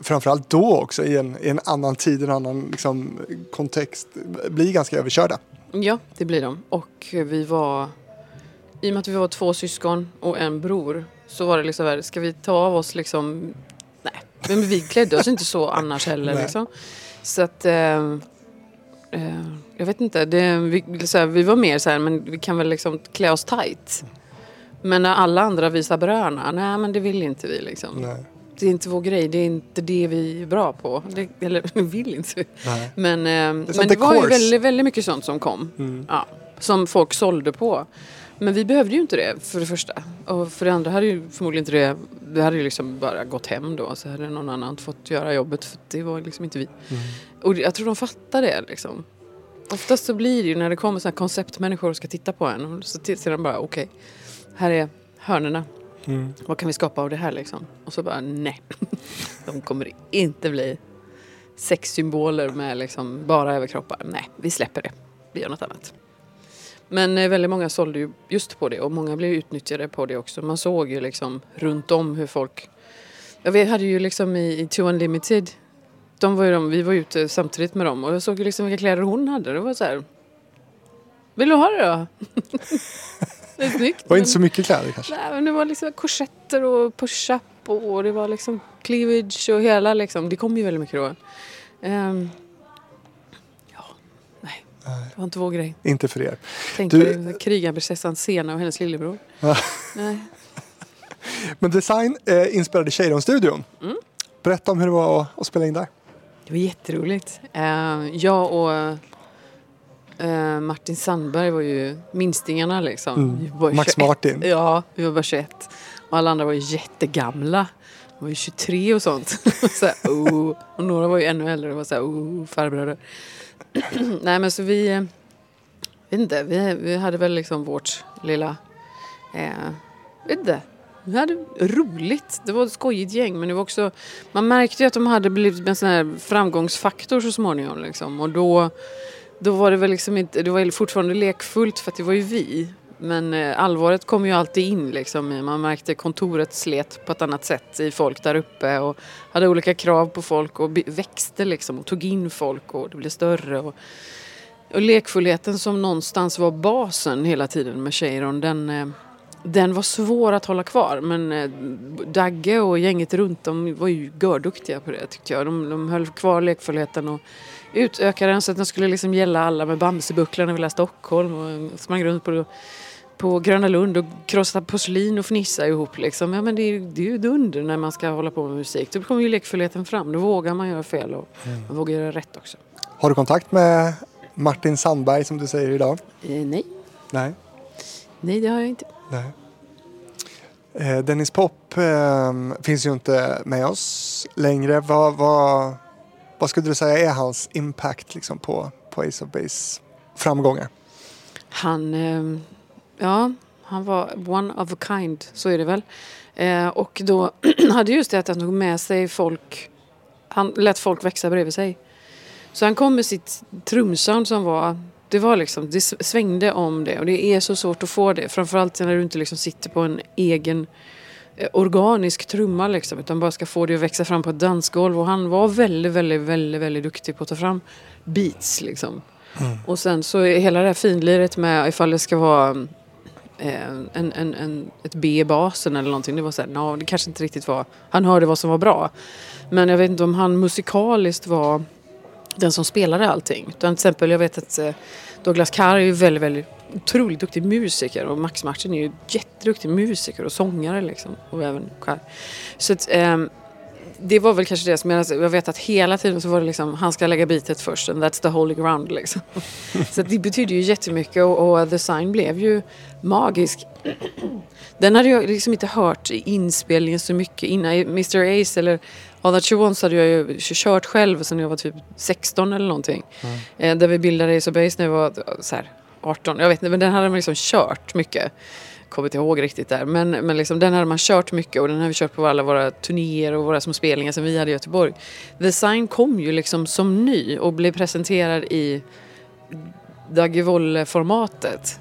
framförallt då också i en, i en annan tid, en annan liksom, kontext, bli ganska överkörda. Ja, det blir de. Och vi var, i och med att vi var två syskon och en bror, så var det liksom, här, ska vi ta av oss liksom, nej, men vi klädde oss inte så annars heller liksom. Så att, eh, eh, jag vet inte, det, vi, här, vi var mer så här, men vi kan väl liksom klä oss tight. Men när alla andra visar bröna, nej men det vill inte vi liksom. Nej. Det är inte vår grej, det är inte det vi är bra på. Det, eller [LAUGHS] vi vill inte. Nej. Men, eh, men det var ju Course. väldigt, väldigt mycket sånt som kom. Mm. Ja, som folk sålde på. Men vi behövde ju inte det för det första. Och för det andra hade ju förmodligen inte det, vi hade ju liksom bara gått hem då. Så hade någon annan fått göra jobbet för det var liksom inte vi. Mm. Och jag tror de fattar det liksom. Oftast så blir det ju när det kommer såna här konceptmänniskor och ska titta på en. och Så t- ser de bara okej, här är hörnerna. Mm. Vad kan vi skapa av det här liksom? Och så bara nej. [LAUGHS] De kommer inte bli sexsymboler med liksom bara överkroppar. Nej, vi släpper det. Vi gör något annat. Men eh, väldigt många sålde ju just på det och många blev utnyttjade på det också. Man såg ju liksom runt om hur folk... Jag vet, hade ju liksom i, i Two Unlimited, de var ju de, vi var ute samtidigt med dem och jag såg ju liksom vilka kläder hon hade. Det var så här... Vill du ha det då? [LAUGHS] det är snyggt. Det var men- inte så mycket kläder kanske. Nej, men det var liksom korsetter och push-up och det var liksom cleavage och hela liksom. Det kom ju väldigt mycket då. Ehm, ja, nej. Det var inte vår grej. Inte för er. Tänk Du- krigarprinsessan Sena och hennes lillebror. Nej. [LAUGHS] Men design eh, inspelade Cheiron-studion. Mm. Berätta om hur det var att, att spela in där. Det var jätteroligt. Ehm, jag och eh, Martin Sandberg var ju minstingarna liksom. Mm. Var Max 21. Martin. Ja, vi var bara 21. Och alla andra var ju jättegamla. De var ju 23 och sånt. [LAUGHS] så här, oh. Och några var ju ännu äldre. Det var så här, oh, farbröder. [CLEARS THROAT] Nej men så vi... eh, Vet inte, vi, vi hade väl liksom vårt lilla... Eh, vet inte. Vi hade roligt. Det var ett skojigt gäng men det var också... Man märkte ju att de hade blivit en sån här framgångsfaktor så småningom liksom. Och då... Då var det väl liksom inte, det var fortfarande lekfullt för att det var ju vi. Men eh, allvaret kom ju alltid in liksom. Man märkte kontoret slet på ett annat sätt i folk där uppe och hade olika krav på folk och växte liksom och tog in folk och det blev större. Och, och lekfullheten som någonstans var basen hela tiden med Cheiron, den, eh, den var svår att hålla kvar. Men eh, Dagge och gänget runt dem var ju görduktiga på det tyckte jag. De, de höll kvar lekfullheten och utökade den så att den skulle liksom gälla alla med Bamsebucklan över hela Stockholm och sprang runt på, på Gröna Lund och krossade porslin och fnissade ihop. Liksom. Ja, men det, är, ju- det är ju dunder när man ska hålla på med musik. Då kommer ju lekfullheten fram. Då vågar man göra fel och man vågar göra rätt också. Har du kontakt med Martin Sandberg som du säger idag? Eh, nej. Nej. nej, det har jag inte. Nej. Eh, Dennis Pop eh, finns ju inte med oss längre. Vad, vad, vad skulle du säga är hans impact liksom, på, på Ace of Base framgångar? Han, eh, ja, han var one of a kind, så är det väl. Eh, och då [CLEARS THROAT] hade just det att han tog med sig folk, han lät folk växa bredvid sig. Så han kom med sitt trumsound som var, det var liksom, det svängde om det och det är så svårt att få det. Framförallt när du inte liksom sitter på en egen eh, organisk trumma liksom, utan bara ska få det att växa fram på ett dansgolv. Och han var väldigt, väldigt, väldigt, väldigt duktig på att ta fram beats liksom. Och sen så är hela det här finliret med ifall det ska vara eh, en, en, en, ett B i basen eller någonting. Det var så här, no, det kanske inte riktigt var, han hörde vad som var bra. Men jag vet inte om han musikaliskt var den som spelade allting. Utan till exempel, jag vet att eh, Douglas Carr är ju väldigt, väldigt otroligt duktig musiker och Max Martin är ju jätteduktig musiker och sångare liksom. Och även Carr. Så att, ehm, det var väl kanske det som jag, jag vet att hela tiden så var det liksom han ska lägga bitet först and that's the holy ground liksom. [LAUGHS] så det betyder ju jättemycket och, och The Sign blev ju magisk. Den hade jag liksom inte hört i inspelningen så mycket innan. Mr Ace eller She Wants hade jag ju kört själv sen jag var typ 16 eller någonting. Eh, där vi bildade Ace of Base när jag var så här, 18. Jag vet inte, men den hade man liksom kört mycket. Kommer inte ihåg riktigt där. Men, men liksom, den hade man kört mycket och den har vi kört på alla våra turnéer och våra små spelningar som vi hade i Göteborg. The Sign kom ju liksom som ny och blev presenterad i Dagge Wolle-formatet.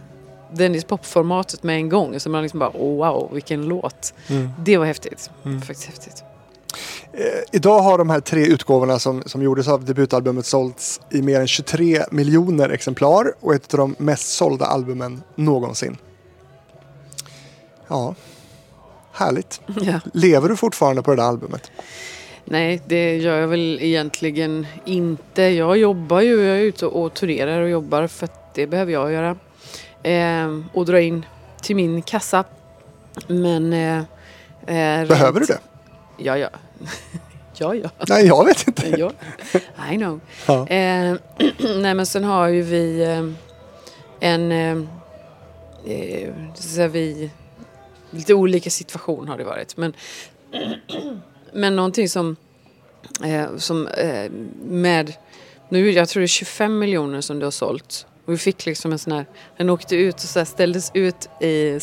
Dennis Pop-formatet med en gång. Så man liksom bara, oh, wow, vilken låt. Det var häftigt. Faktiskt häftigt. Eh, idag har de här tre utgåvorna som, som gjordes av debutalbumet sålts i mer än 23 miljoner exemplar och ett av de mest sålda albumen någonsin. Ja, härligt. [LAUGHS] Ja. Lever du fortfarande på det där albumet? Nej, det gör jag väl egentligen inte. Jag jobbar ju, jag är ute och turnerar och jobbar för att det behöver jag göra. Eh, och dra in till min kassa. Men... Eh, eh, Behöver du rent- det? Ja, ja. [LAUGHS] ja, ja. Nej, jag vet inte. [LAUGHS] ja. I know. Ja. Eh, [CLEARS THROAT] nej, men sen har ju vi eh, en... Eh, eh, så vi, lite olika situation har det varit. Men, [CLEARS THROAT] men någonting som, eh, som eh, med... Nu, jag tror det är 25 miljoner som du har sålt. Och vi fick liksom en sån här... Den åkte ut och så här ställdes ut i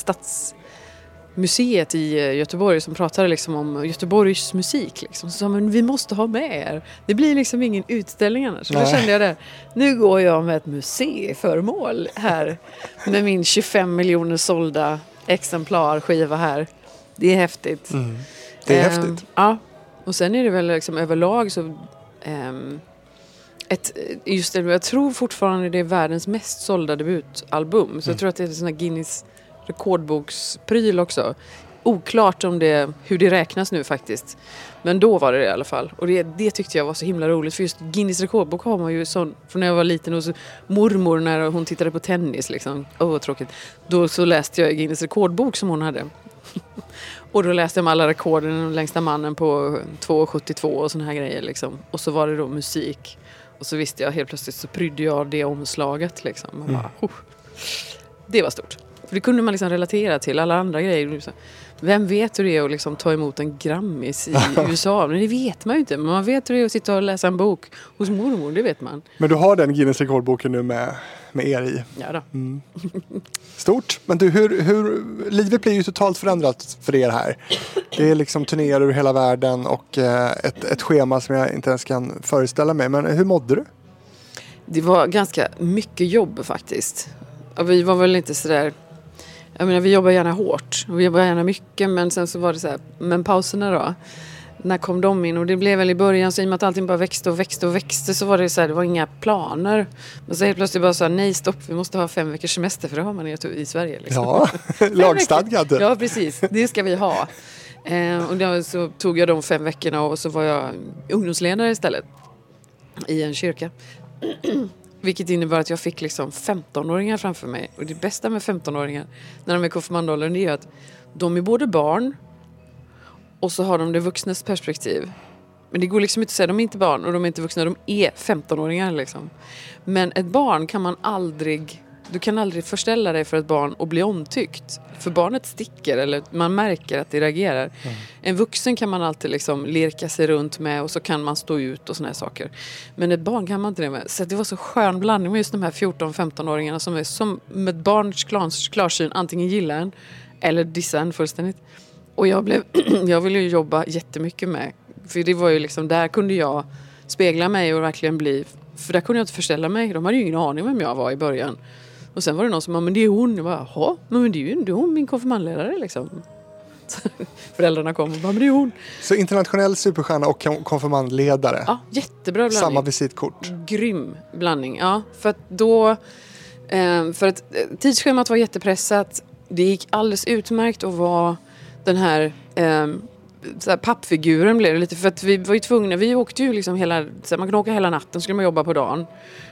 Stadsmuseet i eh, Göteborg som pratade liksom om Göteborgs musik. Liksom. Så sa men vi måste ha med er. Det blir liksom ingen utställning annars. Så då kände jag det. Nu går jag med ett museiföremål här. Med min 25 miljoner sålda exemplar skiva här. Det är häftigt. Mm. Det är Ehm, häftigt. Ja. Och sen är det väl liksom överlag så... ehm, ett, just det, jag tror fortfarande det är världens mest sålda debutalbum. Så jag tror att det är här Guinness rekordbokspryl också. Oklart om det, hur det räknas nu faktiskt. Men då var det det i alla fall. Och det, det tyckte jag var så himla roligt. För just Guinness rekordbok har man ju sån, från när jag var liten och så mormor när hon tittade på tennis liksom. Åh vad tråkigt. Då så läste jag Guinness rekordbok som hon hade. [LAUGHS] Och då läste jag om alla rekorden, den längsta mannen på 2,72 och såna här grejer liksom. Och så var det då musik. Och så visste jag helt plötsligt så prydde jag det omslaget liksom. Man bara, "Oh." Det var stort. För det kunde man liksom relatera till alla andra grejer. Vem vet hur det är att liksom ta emot en Grammis i [LAUGHS] USA? Men det vet man ju inte. Men man vet hur det är att sitta och läsa en bok hos mormor. Det vet man. Men du har den Guinness rekordboken nu med, med er i. Ja då. Stort. Men du, hur, hur, livet blir ju totalt förändrat för er här. Det är liksom turnéer över hela världen och eh, ett, ett schema som jag inte ens kan föreställa mig. Men hur mådde du? Det var ganska mycket jobb faktiskt. Och vi var väl inte sådär... Jag menar, vi jobbar gärna hårt och vi jobbar gärna mycket men sen så var det så här, men pauserna då? När kom de in? Och det blev väl i början så i och med att allting bara växte och växte och växte så var det så här, det var inga planer. Men så helt plötsligt bara så här, nej stopp, vi måste ha fem veckors semester för det har man i, i Sverige. Liksom. Ja, [LAUGHS] lagstadgad. Ja, precis. Det ska vi ha. Eh, och då så tog jag de fem veckorna och så var jag ungdomsledare istället. I en kyrka. [CLEARS THROAT] Vilket innebar att jag fick liksom 15-åringar framför mig. Och det bästa med 15-åringar när de är i konfirmandåldern det är att de är både barn och så har de det vuxnas perspektiv. Men det går liksom inte att säga de är inte barn och de är inte vuxna, de är 15-åringar liksom. Men ett barn kan man aldrig, du kan aldrig förställa dig för ett barn och bli omtyckt. För barnet sticker eller man märker att det reagerar. En vuxen kan man alltid liksom lirka sig runt med och så kan man stå ut och såna här saker. Men ett barn kan man inte det med. Så det var så skön blandning med just de här 14-15-åringarna som är som med barns klans- klarsyn antingen gillar en eller dissar en fullständigt. Och jag, blev, [CLEARS THROAT] jag ville ju jobba jättemycket med, för det var ju liksom, där kunde jag spegla mig och verkligen bli, för där kunde jag inte förställa mig. De hade ju ingen aning vem jag var i början. Och sen var det någon som sa, men det är hon. Jag bara, jaha, men det är ju det är hon min konfirmandledare liksom. [LAUGHS] Föräldrarna kom och bara, men det är hon. Så internationell superstjärna och kon- konfirmandledare. Ja, jättebra blandning. Samma visitkort. Grym blandning, ja. För att då... Eh, för att eh, tidsschemat var jättepressat. Det gick alldeles utmärkt att vara den här... Eh, så här pappfiguren blev det lite för att vi var ju tvungna, vi åkte ju liksom hela, så här, man kunde åka hela natten, skulle man jobba på dagen.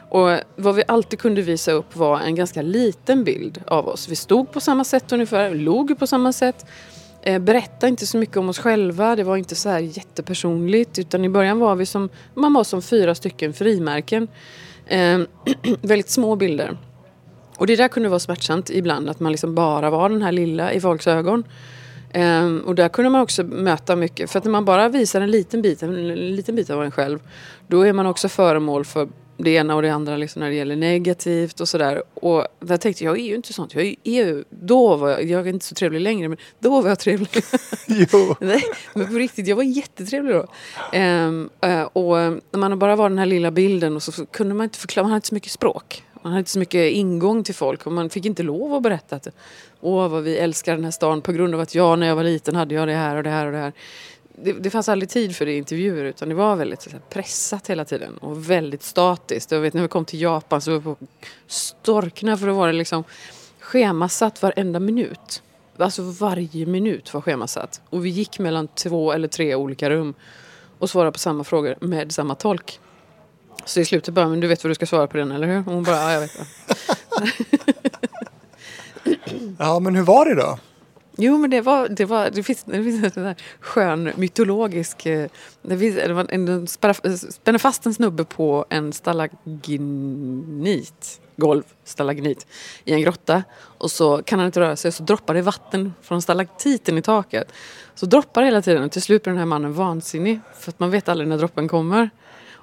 Och vad vi alltid kunde visa upp var en ganska liten bild av oss. Vi stod på samma sätt ungefär, låg på samma sätt. Eh, Berättade inte så mycket om oss själva, det var inte så här jättepersonligt. Utan i början var vi som, man var som fyra stycken frimärken. Eh, [CLEARS THROAT] väldigt små bilder. Och det där kunde vara smärtsamt ibland, att man liksom bara var den här lilla i folks ögon. Ehm, och där kunde man också möta mycket. För att när man bara visar en liten bit, en liten bit av en själv, då är man också föremål för det ena och det andra liksom när det gäller negativt och sådär. Och där tänkte jag, jag är ju inte sånt. Jag är ju, då var jag, jag är inte så trevlig längre, men då var jag trevlig. [LAUGHS] Jo. [LAUGHS] Nej, men på riktigt, jag var jättetrevlig då. Ehm, eh, och eh, när man bara var den här lilla bilden och så, så kunde man inte förklara, man hade inte så mycket språk. Man hade inte så mycket ingång till folk och man fick inte lov att berätta att åh vad vi älskar den här stan på grund av att jag när jag var liten hade jag det här och det här och det här. Det, det fanns aldrig tid för det i intervjuer utan det var väldigt så här, pressat hela tiden och väldigt statiskt. Jag vet när vi kom till Japan så var vi på storkna för att vara liksom schemasatt varenda minut. Alltså varje minut var schemasatt. Och vi gick mellan två eller tre olika rum och svarade på samma frågor med samma tolk. Så i slutet bara, men du vet vad du ska svara på den eller hur? Och hon bara, ja jag vet. [LAUGHS] Ja, men hur var det då? Jo men det var, det var, det finns, det finns en skön mytologisk, eh, det, finns, det var en, en spänner fast en snubbe på en stalagnit, golv, stalagnit, i en grotta. Och så kan han inte röra sig så droppar det vatten från stalaktiten i taket. Så droppar det hela tiden och till slut blir den här mannen vansinnig för att man vet aldrig när droppen kommer.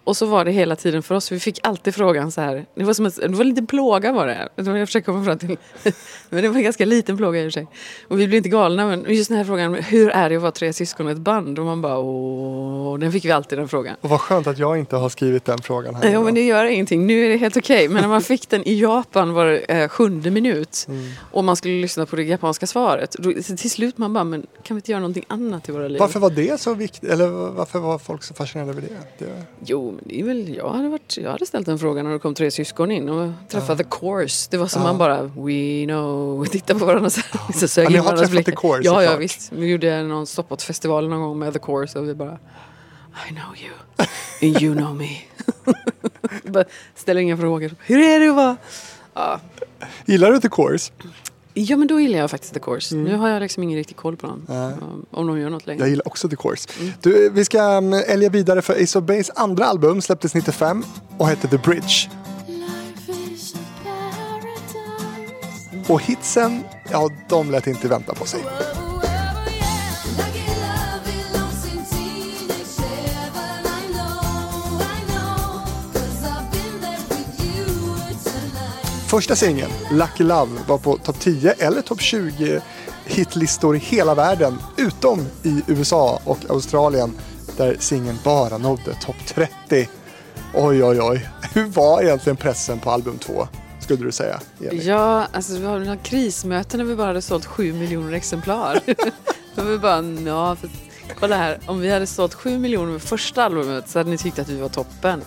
Och så var det hela tiden för oss. Vi fick alltid frågan så här. Det var, som ett, det var en liten plåga var det. Jag försöker komma fram till. [LAUGHS] Men det var en ganska liten plåga i och för sig. Och vi blev inte galna. Men just den här frågan. Hur är det att vara tre syskon och ett band? Och man bara åh. Den fick vi alltid den frågan. Och vad skönt att jag inte har skrivit den frågan här. Ja men det gör ingenting. Nu är det helt okej. Men när man fick den i Japan var det eh, sjunde minut. Mm. Och man skulle lyssna på det japanska svaret. Då, till slut man bara, men kan vi inte göra någonting annat i våra liv? Varför var det så viktigt? Eller varför var folk så fascinerade över det? det... Jo, men det är väl, jag hade, varit, jag hade ställt den frågan när det kom tre syskon in och träffade The Course. Det var som Ja. man bara, we know, [LAUGHS] titta på varandra så, så sög Ja, in har varandras blickar. The Course, Ja, ja visst. Vi gjorde någon stoppåt-festival någon gång med The Course och vi bara, I know you, and you know me. [LAUGHS] Ställer inga frågor. Hur är det att vara? Ja. Gillar du The Course? Ja, men då gillar jag faktiskt The Course. Nu har jag liksom ingen riktig koll på dem. Um, Om de gör något längre. Jag gillar också The Course. Mm. Du, vi ska um, älga vidare för Ace of Base andra album släpptes 95 och hette The Bridge. Och hitsen, ja de lät inte vänta på sig. Första singeln, Lucky Love, var på topp 10 eller topp 20 hitlistor i hela världen, utom i USA och Australien, där singeln bara nådde topp 30. Oj, oj, oj. Hur var egentligen pressen på album 2, skulle du säga? Elin? Ja, alltså vi har några krismöten när vi bara hade sålt sju miljoner exemplar. [LAUGHS] Då vi bara, ja, för, kolla här, om vi hade sålt sju miljoner med första albumet så hade ni tyckt att vi var toppen.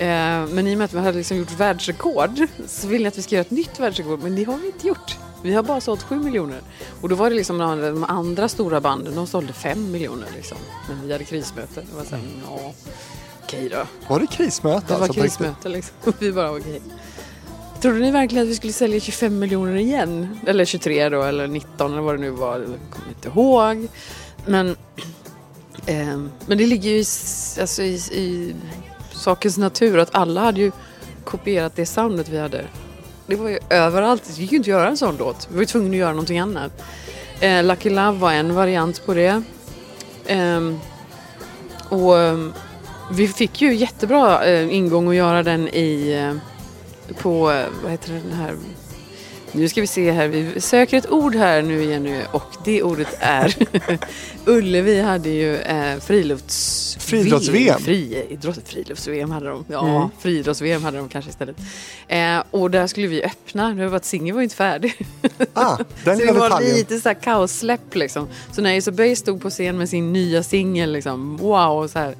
Eh, men i och med att vi hade liksom gjort världsrekord så vill ni att vi ska göra ett nytt världsrekord, men det har vi inte gjort. Vi har bara sålt sju miljoner. Och då var det liksom de andra stora banden, de sålde fem miljoner liksom. Men vi hade krismöte. Det var så här, ja, okej då. Var det krismöte? Det var alltså, krismöte liksom. [LAUGHS] Vi bara okej. Trodde ni verkligen att vi skulle sälja 25 miljoner igen? Eller 23 då, eller 19 eller vad det nu var. Jag kommer inte ihåg. Men, [CLEARS THROAT] ehm, men det ligger ju i, alltså i, i sakens natur att alla hade ju kopierat det soundet vi hade. Det var ju överallt. Det gick ju inte att göra en sån låt. Vi var ju tvungna att göra någonting annat. Eh, Lucky Love var en variant på det. Eh, och ehm, vi fick ju jättebra eh, ingång att göra den i eh, på, eh, vad heter det, den här nu ska vi se här, vi söker ett ord här nu igen nu och det ordet är [LAUGHS] Ullevi hade ju eh, frilufts... Friidrotts-VM. Friidrott, frilufts-VM hade de. Ja, Mm. friidrotts-VM hade de kanske istället. Eh, och där skulle vi öppna, det var att singeln var inte färdig. Ah, [LAUGHS] den så det var detaljen. lite så här kaossläpp liksom. Så när Base stod på scen med sin nya singel liksom, wow så här.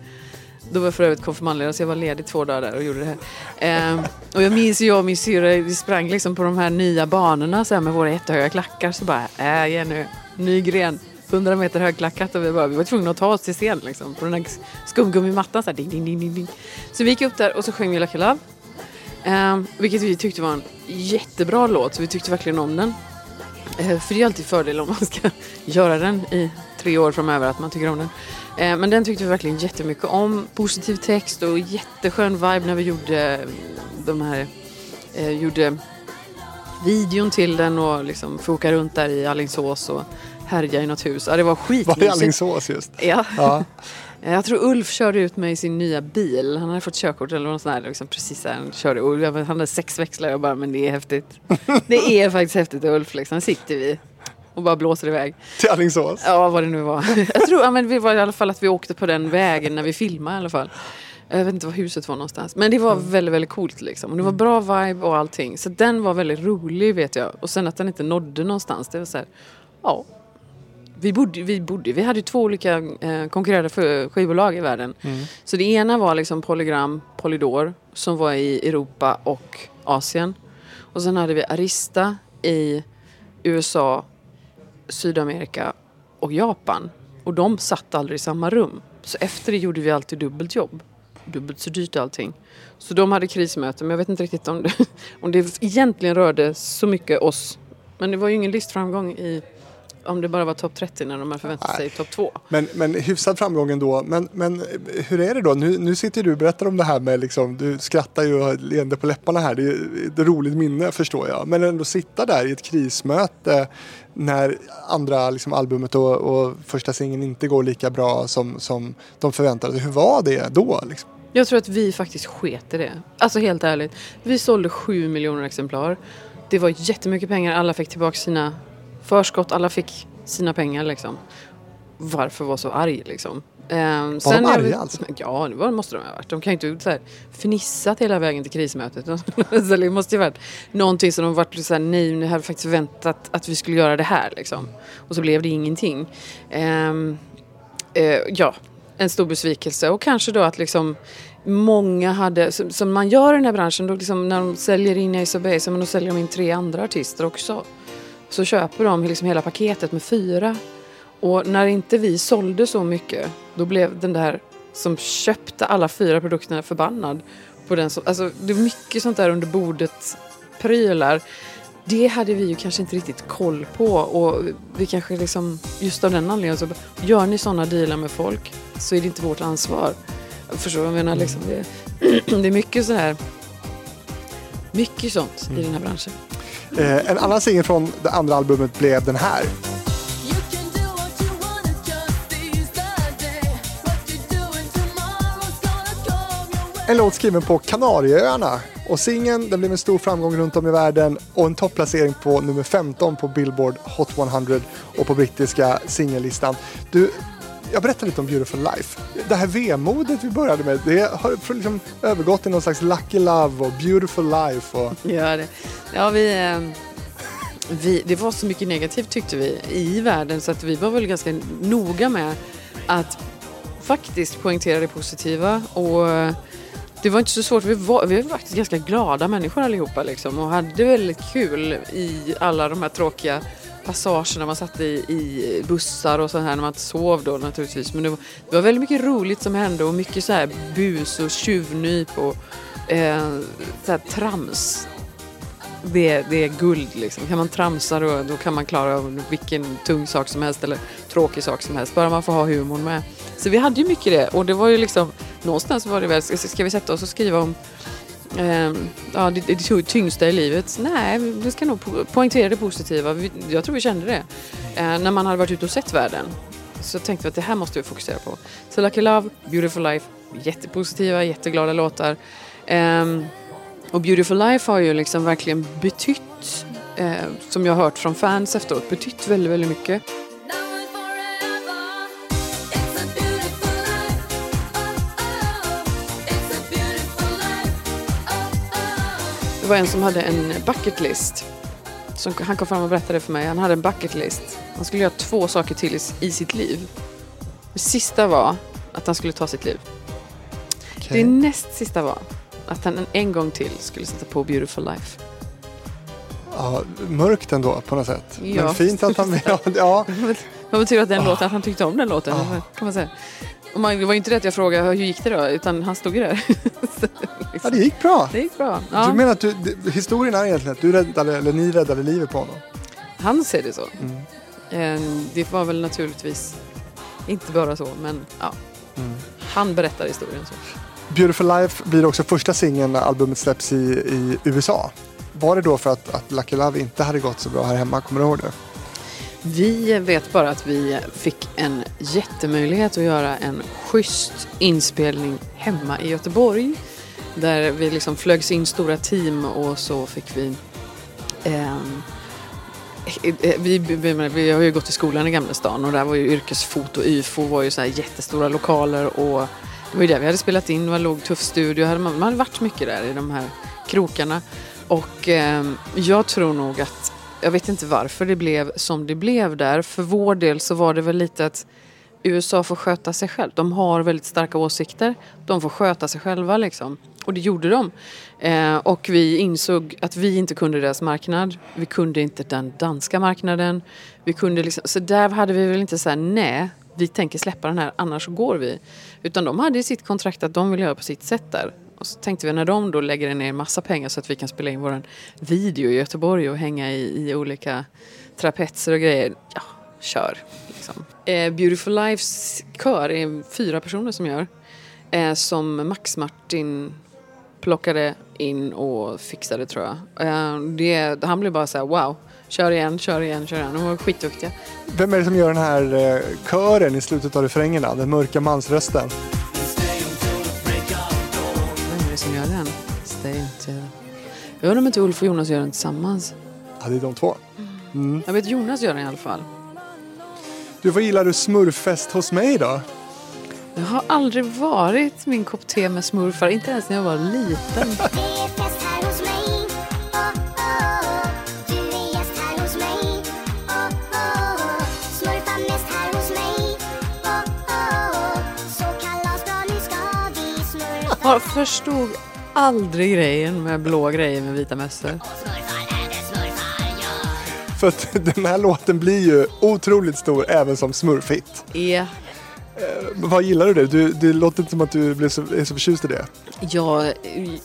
Då var jag för övrigt konfirmandledare så jag var ledig två dagar där och gjorde det här. Eh, och jag minns ju jag och min syrra, vi sprang liksom på de här nya banorna så här, med våra jättehöga klackar. Så bara, äh Jenny, ny gren, 100 meter högklackat. Och vi, bara, vi var tvungna att ta oss till scen liksom, på den här skumgummimattan. Så, här, ding, ding, ding, ding, så vi gick upp där och så sjöng vi Lucky Love. Eh, vilket vi tyckte var en jättebra låt, så vi tyckte verkligen om den. Eh, För det är alltid fördel om man ska [LAUGHS] göra den i tre år framöver, att man tycker om den. Eh, Men den tyckte vi verkligen jättemycket om. Positiv text och jätteskön vibe när vi gjorde eh, de här, gjorde videon till den och liksom åka runt där i Alingsås och härja i något hus. Ja, det var Var det skitmysigt. Alingsås just? Ja. Ja. [LAUGHS] Jag tror Ulf körde ut mig i sin nya bil. Han hade fått körkort eller något sånt där. Liksom, precis där. Han, körde. Och han hade sex växlar. Jag bara, men det är häftigt. [LAUGHS] Det är faktiskt häftigt Ulf. Liksom. Här sitter vi och bara blåser iväg. Till Alingsås? Ja, vad det nu var. [LAUGHS] Jag tror ja, men vi var i alla fall att vi åkte på den vägen när vi filmade i alla fall. Jag vet inte var huset var någonstans. Men det var väldigt, väldigt coolt liksom. Och det var bra vibe och allting. Så den var väldigt rolig vet jag. Och sen att den inte nådde någonstans. Det var så här, ja. Vi bodde, vi bodde, vi hade två olika eh, konkurrerande skivbolag i världen. Så det ena var liksom Polygram, Polydor som var i Europa och Asien. Och sen hade vi Arista i USA, Sydamerika och Japan. Och de satt aldrig i samma rum. Så efter det gjorde vi alltid dubbelt jobb. Dubbelt så dyrt allting. Så de hade krismöte, men jag vet inte riktigt om det, [LAUGHS] om det egentligen rörde så mycket oss. Men det var ju ingen listframgång i om det bara var topp 30 när de hade förväntat sig topp 2. Men, men hyfsad framgång ändå. Men, men hur är det då? Nu, nu sitter du och berättar om det här med liksom, du skrattar ju och har leende på läpparna här. Det är ett roligt minne förstår jag. Men ändå sitta där i ett krismöte när andra liksom, albumet och, och första singeln inte går lika bra som, som de förväntade sig. Hur var det då? Liksom? Jag tror att vi faktiskt sket i det. Alltså helt ärligt. Vi sålde 7 miljoner exemplar. Det var jättemycket pengar. Alla fick tillbaka sina förskott. Alla fick sina pengar liksom. Varför vara så arg liksom? Ehm, Var de är arga vi- alltså? Ja, det var, måste de ha varit. De kan ju inte så här, fnissat hela vägen till krismötet. [LAUGHS] det måste ju varit någonting som de varit så här, nej, ni hade faktiskt förväntat att vi skulle göra det här liksom. Och så blev det ingenting. Ehm, eh, ja, en stor besvikelse. Och kanske då att liksom många hade, som, som man gör i den här branschen, då liksom när de säljer in Ace of Base, men då säljer de in tre andra artister också. Så köper de liksom hela paketet med fyra. Och när inte vi sålde så mycket, då blev den där som köpte alla fyra produkterna förbannad. På den som, alltså, det är mycket sånt där under bordet prylar. Det hade vi ju kanske inte riktigt koll på och vi kanske liksom, just av den anledningen så gör ni sådana dealar med folk så är det inte vårt ansvar. Förstår du vad jag menar? Liksom det, [CLEARS THROAT] det är mycket så här, mycket sånt i den här branschen. Eh, en annan singel från det andra albumet blev den här. En låt skriven på Kanarieöarna. Och singeln den blev en stor framgång runt om i världen och en topplacering på nummer 15 på Billboard Hot 100 och på brittiska singellistan. Du, jag berättar lite om Beautiful Life. Det här vemodet vi började med, det har liksom övergått till någon slags Lucky Love och Beautiful Life. Och, [LAUGHS] Ja, det, ja vi, ehm, vi, det var så mycket negativt tyckte vi i världen så att vi var väl ganska noga med att faktiskt poängtera det positiva. Och eh, det var inte så svårt. Vi var, vi var faktiskt ganska glada människor allihopa liksom, och hade väldigt kul i alla de här tråkiga passagerna man satt i, i bussar och så här när man inte sov då naturligtvis. Men det var, det var väldigt mycket roligt som hände och mycket så här bus och tjuvnyp och eh, så här trams. Det, det är guld liksom. Kan man tramsa då, då kan man klara av vilken tung sak som helst eller tråkig sak som helst. Bara man får ha humorn med. Så vi hade ju mycket det och det var ju liksom någonstans var det väl, ska vi sätta oss och skriva om eh, ja, det, det tyngsta i livet? Nej, vi ska nog po- poängtera det positiva. Vi, jag tror vi kände det. Eh, när man hade varit ute och sett världen så tänkte vi att det här måste vi fokusera på. Så Lucky Love, Beautiful Life, jättepositiva, jätteglada låtar. Eh, och Beautiful Life har ju liksom verkligen betytt eh, som jag har hört från fans efteråt betytt väldigt, väldigt mycket. Var en som hade en bucket list. Som, han kom fram och berättade för mig. Han hade en bucket list. Han skulle göra två saker till i, sitt liv. Det sista var att han skulle ta sitt liv. Okej. Det näst sista var att han en, gång till skulle sätta på Beautiful Life. Ja, mörkt ändå på något sätt. Ja. Men fint att han... [LAUGHS] Ja, ja. Vad betyder att den låten, att han tyckte om den låten? Ah. Kan man säga. Man, det var ju inte det att jag frågade hur gick det då, utan han stod ju där. [LAUGHS] Så, ja, liksom. det gick bra. det gick bra. Du Ja, menar att du, historien är egentligen att du räddade, eller ni räddade livet på honom? han ser det så. Mm. Eh, Det var väl naturligtvis inte bara så, men ja. Mm. Han berättar historien så. Beautiful Life blir också första singeln när albumet släpps i, i USA. Var det då för att, att Lucky Love inte hade gått så bra här hemma? Kommer du ihåg det? Vi vet bara att vi fick en jättemöjlighet att göra en schysst inspelning hemma i Göteborg. Där vi liksom flögs in stora team och så fick vi ehm, eh, vi, vi, vi har ju gått i skolan i Gamla stan och där var ju yrkesfoto, YFO var ju så här jättestora lokaler och det var ju där vi hade spelat in, det var en låg tuff studio, hade man, man hade varit mycket där i de här krokarna. Och eh, jag tror nog att, jag vet inte varför det blev som det blev där. För vår del så var det väl lite att USA får sköta sig själv. De har väldigt starka åsikter. De får sköta sig själva liksom. Och det gjorde de. Eh, och vi insåg att vi inte kunde deras marknad. Vi kunde inte den danska marknaden. Vi kunde liksom, så där hade vi väl inte så här, nej, vi tänker släppa den här, annars så går vi. Utan de hade i sitt kontrakt att de vill göra på sitt sätt där. Och så tänkte vi när de då lägger ner massa pengar så att vi kan spela in vår video i Göteborg och hänga i, i olika trapetser och grejer. Ja, kör. Liksom. Eh, Beautiful Lives kör är fyra personer som gör. Eh, som Max Martin plockade in och fixade tror jag. Eh, det, han blev bara så här: wow. Kör igen, kör igen, kör igen. De var skitduktiga. Vem är det som gör den här eh, kören i slutet av refrängerna? Den mörka mansrösten. Jag undrar om inte Ulf och Jonas gör den tillsammans. Ja, det är de två. Mm. Jag vet Jonas gör den i alla fall. Du, vad gillar du smurffest hos mig då? Jag har aldrig varit min kopp te med smurfar, inte ens när jag var liten. [LAUGHS] Oh, oh. Oh. Jag förstod aldrig grejen med blå grejer med vita mössor. För att [LAUGHS] den här låten blir ju otroligt stor även som smurfhit. Ja, Vad gillar du det? Du, det låter inte som att du blev så, är så förtjust i det. jag,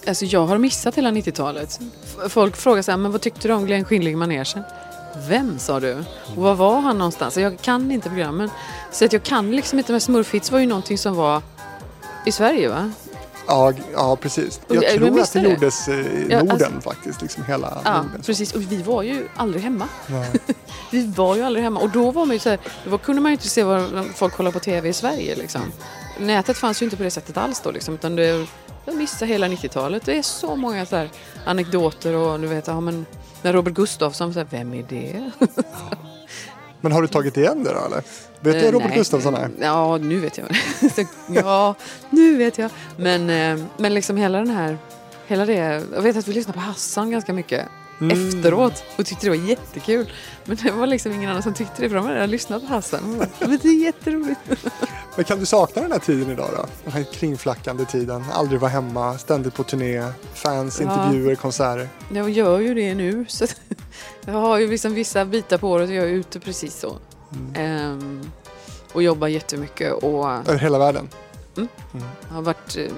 alltså jag har missat hela 90-talet. F- Folk frågar så här, men vad tyckte du om Glenn Skilling i manegen? Vem sa du? Och var var han någonstans? Jag kan inte programmen. Så att jag kan liksom inte, med Smurfhits var ju någonting som var i Sverige va? Ja, ja precis. Och Jag jag tror att det det. gjordes i Ja, Norden alltså- faktiskt. Liksom hela Ja, Norden. precis. Och vi var ju aldrig hemma. [LAUGHS] Vi var ju aldrig hemma. Och då var man ju så här, då kunde man ju inte se vad folk kollar på tv i Sverige liksom. Nätet fanns ju inte på det sättet alls då liksom. Utan det, jag missade hela 90-talet. Det är så många så här anekdoter och du vet, ja men när Robert Gustafsson, så här, vem är det? [LAUGHS] Men har du tagit igen det då eller? Vet du Eh, Robert nej. Gustafsson är? Ja, nu vet jag. [LAUGHS] ja, nu vet jag. Men, eh, men liksom hela den här, hela det. Jag vet att vi lyssnade på Hassan ganska mycket Mm. efteråt och tyckte det var jättekul. Men det var liksom ingen annan som tyckte det för de hade redan lyssnat på Hassan. Men det är jätteroligt. [LAUGHS] Men kan du sakna den här tiden idag då? Den här kringflackande tiden. Aldrig vara hemma, ständigt på turné, fans, Ja. intervjuer, konserter. Jag gör ju det nu. Så jag har ju liksom vissa bitar på året och jag är ute precis så. Ehm, och jobbar jättemycket och Över hela världen. har varit... eh,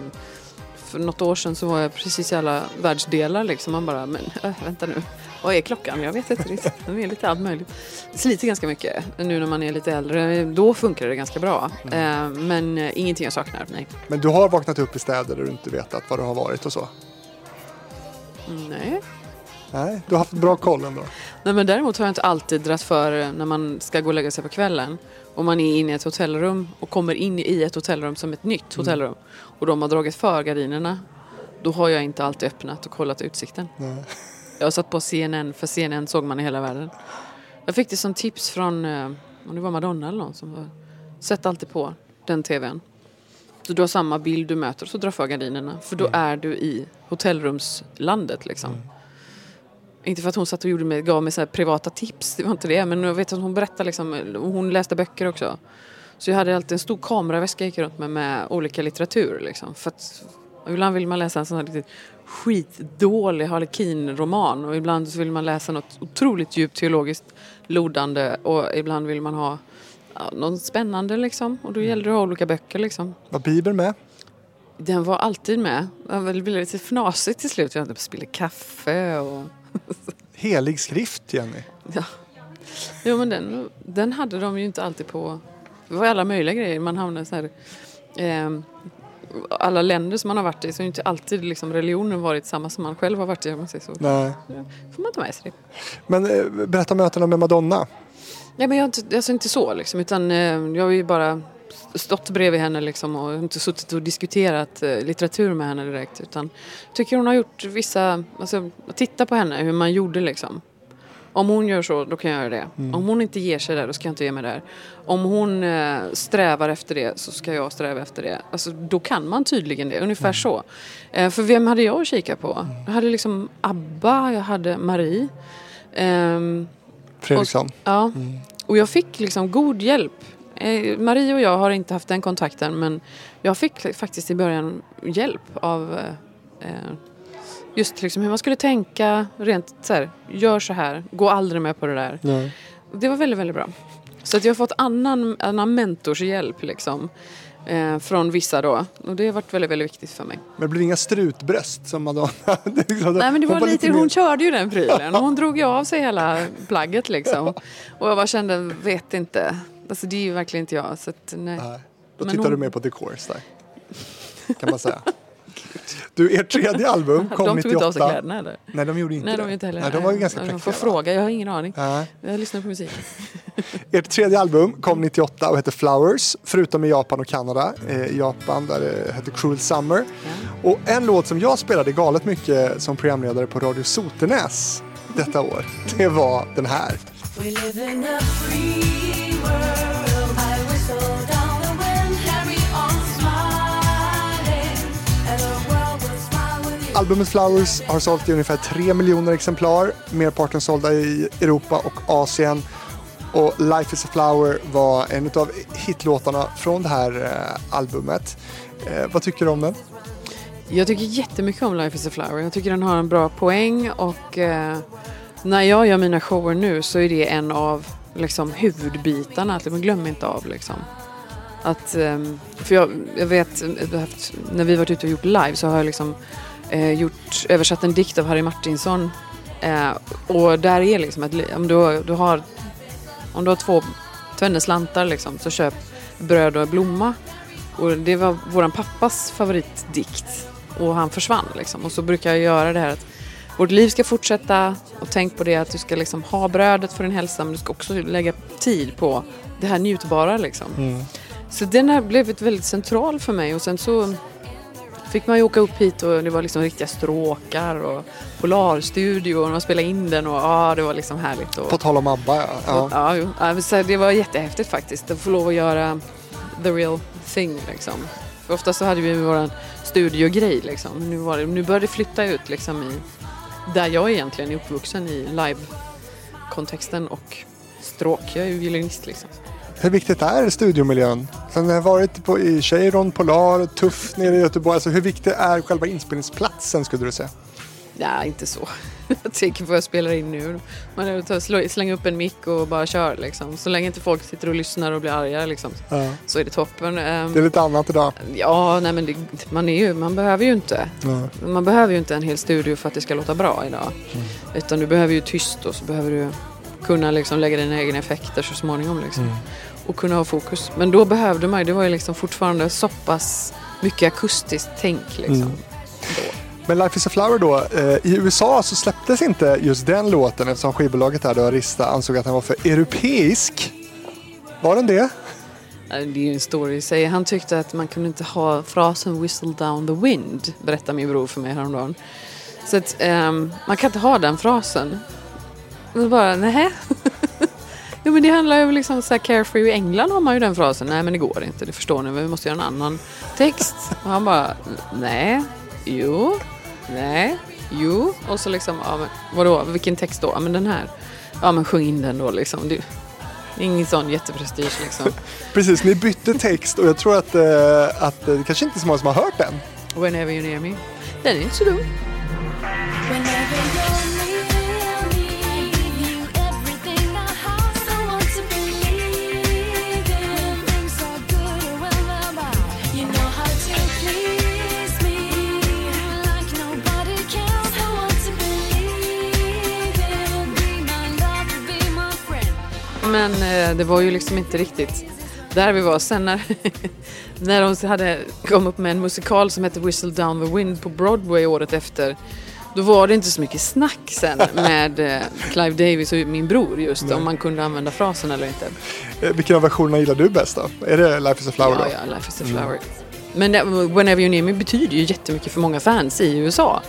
För något år sedan så var jag precis i alla världsdelar liksom. Man bara, men äh, vänta nu. Vad är klockan? Jag vet inte riktigt. Den är lite allt möjligt. Det sliter ganska mycket nu när man är lite äldre. Då funkar det ganska bra. Ehm, men eh, ingenting jag saknar, nej. Men du har vaknat upp i städer där du inte vetat var du har varit och så? Nej. Nej, du har haft bra koll ändå. Nej men däremot har jag inte alltid dratt för när man ska gå och lägga sig på kvällen. Om man är inne i ett hotellrum och kommer in i ett hotellrum som ett nytt hotellrum och de har dragit för gardinerna. Då har jag inte alltid öppnat och kollat utsikten. Nej. Jag satt på CNN, för CNN såg man i hela världen. Jag fick det som tips från, eh, om det var Madonna eller någon som var, sätt alltid på den tvn. Så du har samma bild du möter så dra för gardinerna. För då är du i hotellrumslandet liksom. Inte för att hon satt och gjorde mig, gav mig så privata tips, det var inte det. Men jag vet att hon berättade liksom, hon läste böcker också. Så jag hade alltid en stor kameraväska jag gick runt med med olika litteratur liksom. För att ibland vill man läsa en sån här riktigt skitdålig Harlekin-roman och ibland vill man läsa något otroligt djupt teologiskt lodande och ibland vill man ha ja, något spännande liksom. Och då gäller det att ha olika böcker liksom. Var Bibeln med? Den var alltid med. Det blev lite fnasigt till slut. Jag spillde kaffe och... [LAUGHS] Helig skrift, Jenny. Ja. Jo men den, den hade de ju inte alltid på... Det var alla möjliga grejer. Man hamnade så här... Eh, alla länder som man har varit i så är inte alltid liksom religionen varit samma som man själv har varit i. Om man säger så. Nej. får man ta med sig det. Men eh, berätta mötena med Madonna. Nej men jag har inte, alltså inte så liksom. Utan eh, jag har ju bara stått bredvid henne liksom och inte suttit och diskuterat eh, litteratur med henne direkt. Utan tycker hon har gjort vissa, alltså titta på henne hur man gjorde liksom. Om hon gör så, då kan jag göra det. Om hon inte ger sig där, då ska jag inte ge mig där. Om hon eh, strävar efter det, så ska jag sträva efter det. Alltså, då kan man tydligen det, ungefär så. Eh, för vem hade jag att kika på? Jag hade liksom ABBA, jag hade Marie. Ehm, Fredriksson. Ja, och jag fick liksom god hjälp. Eh, Marie och jag har inte haft den kontakten men jag fick faktiskt i början hjälp av eh, eh, just liksom hur man skulle tänka rent så här, gör så här, gå aldrig med på det där. Nej. Det var väldigt, väldigt bra. Så att jag har fått annan, annan mentors hjälp liksom. Eh, från vissa då. Och det har varit väldigt, väldigt viktigt för mig. Men det blir inga strutbröst som Madonna. [LAUGHS] Liksom- Nej men det hon var lite, mer- hon körde ju den prylen. [LAUGHS] Hon drog ju av sig hela plagget liksom. Och jag bara kände, vet inte. Alltså det är ju verkligen inte jag. Så att, nej. Nej, då Men tittar hon- du mer på The Course där. [LAUGHS] Kan man säga. Du, ert tredje album kom De tog inte av sig 98. kläderna eller? Nej, de gjorde inte Nej, det. de inte heller. Nej, de var ju ganska präktiga. får va? fråga, jag har ingen aning. Nej. Jag lyssnar på musik. [LAUGHS] Ert tredje album kom 98 och hette Flowers, förutom i Japan och Kanada. Eh, Japan där det hette Cruel Summer. Och en låt som jag spelade galet mycket som programledare på Radio Sotenäs detta år, det var den här. We live in a free world. I whistle down the wind. Carry on smiling, and the world will smile with you. Albumet Flowers har sålt i ungefär 3 miljoner exemplar, merparten sålda i Europa och Asien. Och Life is a flower var en av hitlåtarna från det här eh, albumet. Eh, vad tycker du om den? Jag tycker jättemycket om Life is a flower. Jag tycker den har en bra poäng och eh, när jag gör mina shower nu så är det en av liksom, huvudbitarna. Att man glömmer inte av liksom. Att, ehm, för jag, jag vet, eh, när vi varit ute och gjort live så har jag liksom eh, gjort, översatt en dikt av Harry Martinsson. Eh, och där är liksom att om du, du har, om du har två slantar liksom, så köp bröd och blomma. Och det var våran pappas favoritdikt. Och han försvann liksom. Och så brukar jag göra det här att vårt liv ska fortsätta och tänk på det att du ska liksom ha brödet för din hälsa men du ska också lägga tid på det här njutbara liksom. Så den här blev ett väldigt central för mig och sen så fick man ju åka upp hit och det var liksom riktiga stråkar och Polarstudio och man spelade in den och ja, det var liksom härligt. Och, På tal om ABBA, ja. ja. Ja, jo. Ja, så det var jättehäftigt faktiskt att få lov att göra the real thing liksom. För ofta så hade vi vår studiogrej liksom. Nu, var det, nu började det flytta ut liksom i där jag egentligen är uppvuxen i live-kontexten och stråk. Jag är ju violinist liksom. Hur viktigt är studiomiljön? Sen har jag varit på, i Cheiron, Polar, Tuff nere i Göteborg. Alltså, hur viktig är själva inspelningsplatsen skulle du säga? Ja, inte så. [LAUGHS] Jag tänker på vad jag spelar in nu. Man slänger upp en mick och bara kör liksom. Så länge inte folk sitter och lyssnar och blir arga liksom, Ja. så är det toppen. Ehm, Det är lite annat idag. Ja, nej men det, man, är ju, man behöver ju inte. Ja. Man behöver ju inte en hel studio för att det ska låta bra idag. Utan du behöver ju tyst och så behöver du kunna liksom lägga dina egna effekter så småningom. Liksom. Och kunna ha fokus. Men då behövde man ju, det var ju liksom fortfarande så pass mycket akustiskt tänk liksom. Då. Men Life is a flower då, eh, i USA så släpptes inte just den låten eftersom skivbolaget där då, Arista, ansåg att den var för europeisk. Var den det? Det är ju en story i sig. Han tyckte att man kunde inte ha frasen whistle down the wind, berättade min bror för mig häromdagen. Så att um, man kan inte ha den frasen. Och bara, nej. [LAUGHS] jo men det handlar ju liksom så här carefree i England har man ju den frasen. Nej men det går inte, det förstår ni. Vi måste göra en annan text. Och han bara, nej, jo, nej, jo. Och så liksom, ja men vadå, vilken text då? Ja men den här. Ja men sjung in den då liksom. Det, ingen sån jätteprestige liksom. [LAUGHS] Precis, ni bytte text och jag tror att, eh, att eh, det kanske inte är så många som har hört den. Whenever you near me. Den är inte så dum. Men eh, det var ju liksom inte riktigt där vi var. Sen när, [LAUGHS] när de hade kom upp med en musikal som hette Whistle Down the Wind på Broadway året efter. Då var det inte så mycket snack sen [LAUGHS] med eh, Clive Davis och min bror just om man kunde använda frasen eller inte. Eh, Vilken av versionerna gillar du bäst då? Är det Life is a flower Ja, då? ja, Life is a flower. Men det, Whenever You Near Me betyder ju jättemycket för många fans i USA.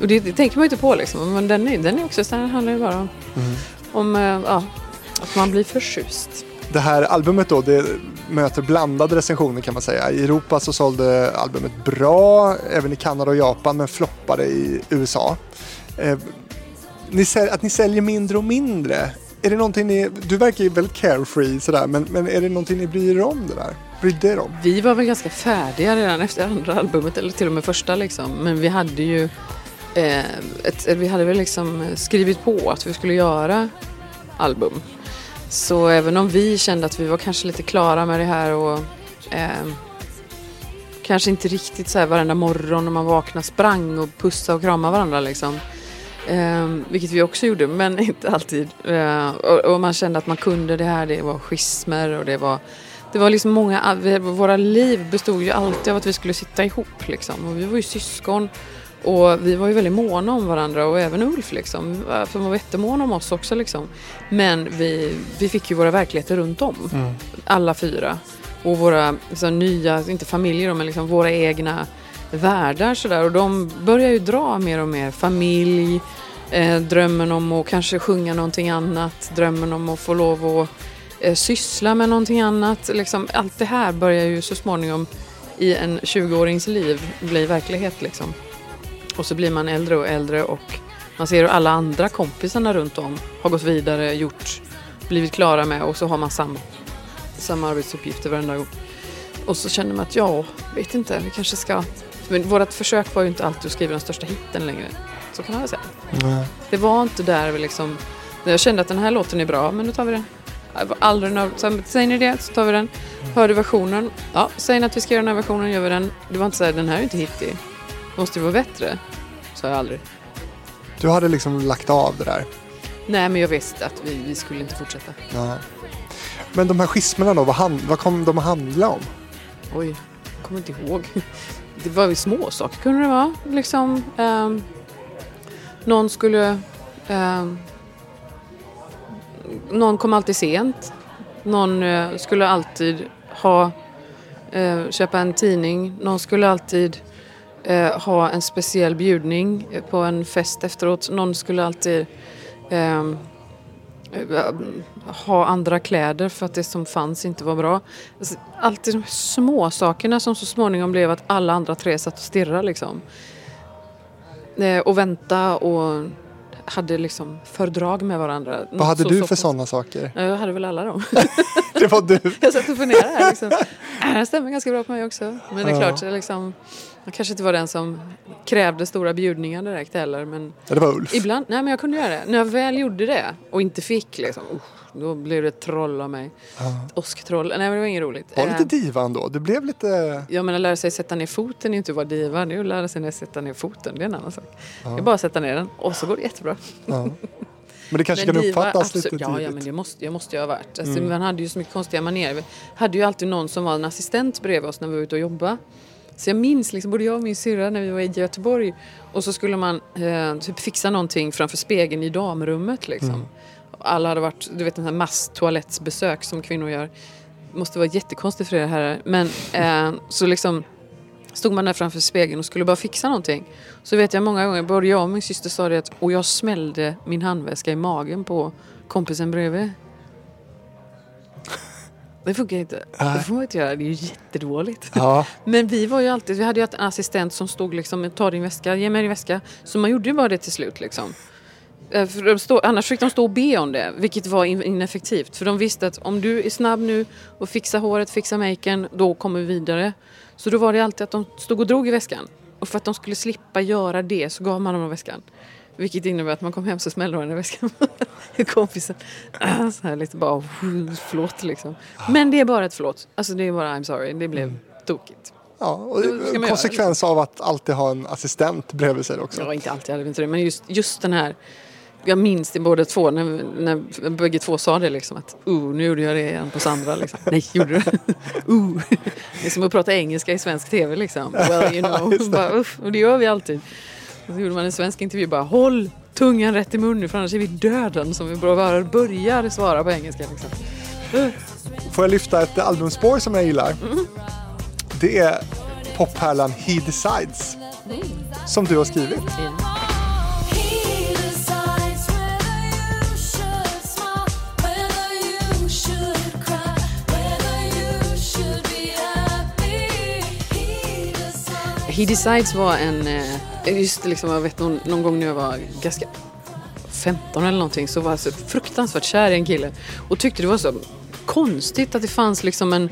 Och det, det tänker man ju inte på liksom. Men den är, den är också, så här handlar ju bara om, om eh, ja, att man blir förtjust. Det här albumet då, det möter blandade recensioner kan man säga. I Europa så sålde albumet bra, även i Kanada och Japan, men floppade i USA. Eh, ni, säl- att ni säljer mindre och mindre, är det någonting ni, du verkar ju väldigt carefree sådär, men, men är det någonting ni bryr er om det där? Brydde er om? Vi var väl ganska färdiga redan efter andra albumet, eller till och med första liksom. Men vi hade ju eh, ett, vi hade väl liksom skrivit på att vi skulle göra album. Så även om vi kände att vi var kanske lite klara med det här och eh, kanske inte riktigt så här varenda morgon när man vaknar sprang och pussa och krama varandra liksom. Eh, vilket vi också gjorde, men [LAUGHS] inte alltid. Eh, och, och man kände att man kunde det här. Det var schismer och det var det var liksom många, vi- våra liv bestod ju alltid av att vi skulle sitta ihop liksom. Och vi var ju syskon och vi var ju väldigt måna om varandra och även Ulf liksom. För han var jättemån om oss också liksom. Men vi, vi fick ju våra verkligheter runt om. Alla fyra. Och våra liksom, nya, inte familjer då, men liksom våra egna världar sådär. Och de börjar ju dra mer och mer. Familj, eh, drömmen om att kanske sjunga någonting annat, drömmen om att få lov att eh, syssla med någonting annat. Liksom, allt det här börjar ju så småningom i en 20-årings liv bli verklighet. Liksom. Och så blir man äldre och äldre och man ser hur alla andra kompisarna runt om har gått vidare, gjort, blivit klara med och så har man samma, samma arbetsuppgifter varenda gång. Och så känner man att ja, vet inte, vi kanske ska... Men vårt försök var ju inte alltid att skriva den största hitten längre. Så kan man väl säga. Det var inte där vi liksom... Jag kände att den här låten är bra, men då tar vi den. Aldrig. Så, Säger ni det så tar vi den. Hörde versionen. Ja, säger ni att vi ska göra den här versionen gör vi den. Det var inte så här, den här är inte hittig. Det måste ju vara bättre. Sa jag aldrig. Du hade liksom lagt av det där. Nej, men jag visste att vi, vi skulle inte fortsätta. Ja. Men de här schismerna då, vad, hand, vad kom de att handla om? Oj, jag kommer inte ihåg. [LAUGHS] Det var ju små saker kunde det vara. Liksom, ehm, någon skulle... ehm, någon kom alltid sent. Någon eh, skulle alltid ha... eh, köpa en tidning. Någon skulle alltid eh, ha en speciell bjudning eh, på en fest efteråt. Någon skulle alltid... ehm, eh, ha andra kläder för att det som fanns inte var bra. Alltså, alltid de små sakerna som så småningom blev att alla andra tre satt och stirrade liksom. Eh, och vänta och hade liksom fördrag med varandra. Vad hade Så- du för sådana saker? Ja, Jag hade väl alla dem. [LAUGHS] Det var du. jag satt och funderade här liksom. Äh, Det stämmer ganska bra på mig också. Men det är Ja. klart, liksom, jag kanske inte var den som krävde stora bjudningar direkt heller. Men Ja, det var Ulf. Ibland, nej men jag kunde göra det. När jag väl gjorde det och inte fick liksom, usch, då blev det ett troll av mig. Ett åsktroll. Nej men det var inget roligt. Var lite Eh, diva ändå. Du blev lite... Ja men att lära sig sätta ner foten är ju inte att vara diva. Det är att lära sig att sätta ner foten. Det är en annan sak. Det är bara att sätta ner den och så går det jättebra. Ja. Men det kanske Men kan diva, uppfattas absolut- lite Ja, ja men det måste jag måste ju ha varit. Alltså, Man hade ju så mycket konstiga manér. Vi hade ju alltid någon som var en assistent bredvid oss när vi var ute och jobbade. Så jag minns liksom, både jag och min syrra när vi var i Göteborg och så skulle man eh, typ fixa någonting framför spegeln i damrummet liksom. Alla hade varit, du vet den här masstoalettsbesök som kvinnor gör. Måste vara jättekonstigt för er herrar. Men eh, så liksom Stod man där framför spegeln och skulle bara fixa någonting. Så vet jag många gånger, både jag och min syster sa det att, och jag smällde min handväska i magen på kompisen bredvid. Det funkar inte. Det får man inte göra, det är ju jättedåligt. Ja, [LAUGHS] Men vi var ju alltid, vi hade ju en assistent som stod liksom, ta din väska, ge mig din väska. Så man gjorde ju bara det till slut liksom. Eh, stod, annars fick de stå och be om det, vilket var in- ineffektivt. För de visste att om du är snabb nu och fixar håret, fixar maken, då kommer vi vidare. Så då var det alltid att de stod och drog i väskan. Och för att de skulle slippa göra det så gav man dem väskan. Vilket innebär att man kom hem så smällde man i väskan [LAUGHS] kompisen. [CLEARS THROAT] Så här lite bara, [LAUGHS] förlåt liksom. Men det är bara ett förlåt. Alltså det är bara I'm sorry, det blev tokigt. ja och en göra konsekvens av att alltid ha en assistent bredvid sig också. Ja, inte alltid hade vi inte det, men just, just den här jag minns det båda två när, när bägge två sa det liksom att oh, nu gjorde jag det igen på Sandra liksom. [LAUGHS] Nej, gjorde du? uh. Det är som att prata engelska i svensk tv liksom. Well, you know. bara, uff, och det gör vi alltid. Så gjorde man en svensk intervju bara håll tungan rätt i munnen för annars är vi döden som vi bara börjar svara på engelska liksom. Får jag lyfta ett albumspår som jag gillar? Mm. Det är pophärlan He Decides. Som du har skrivit. Decides. He Decides var en, eh, Eh, just liksom, jag vet någon, någon gång när jag var ganska 15 eller någonting så var jag så fruktansvärt kär i en kille och tyckte det var så konstigt att det fanns liksom en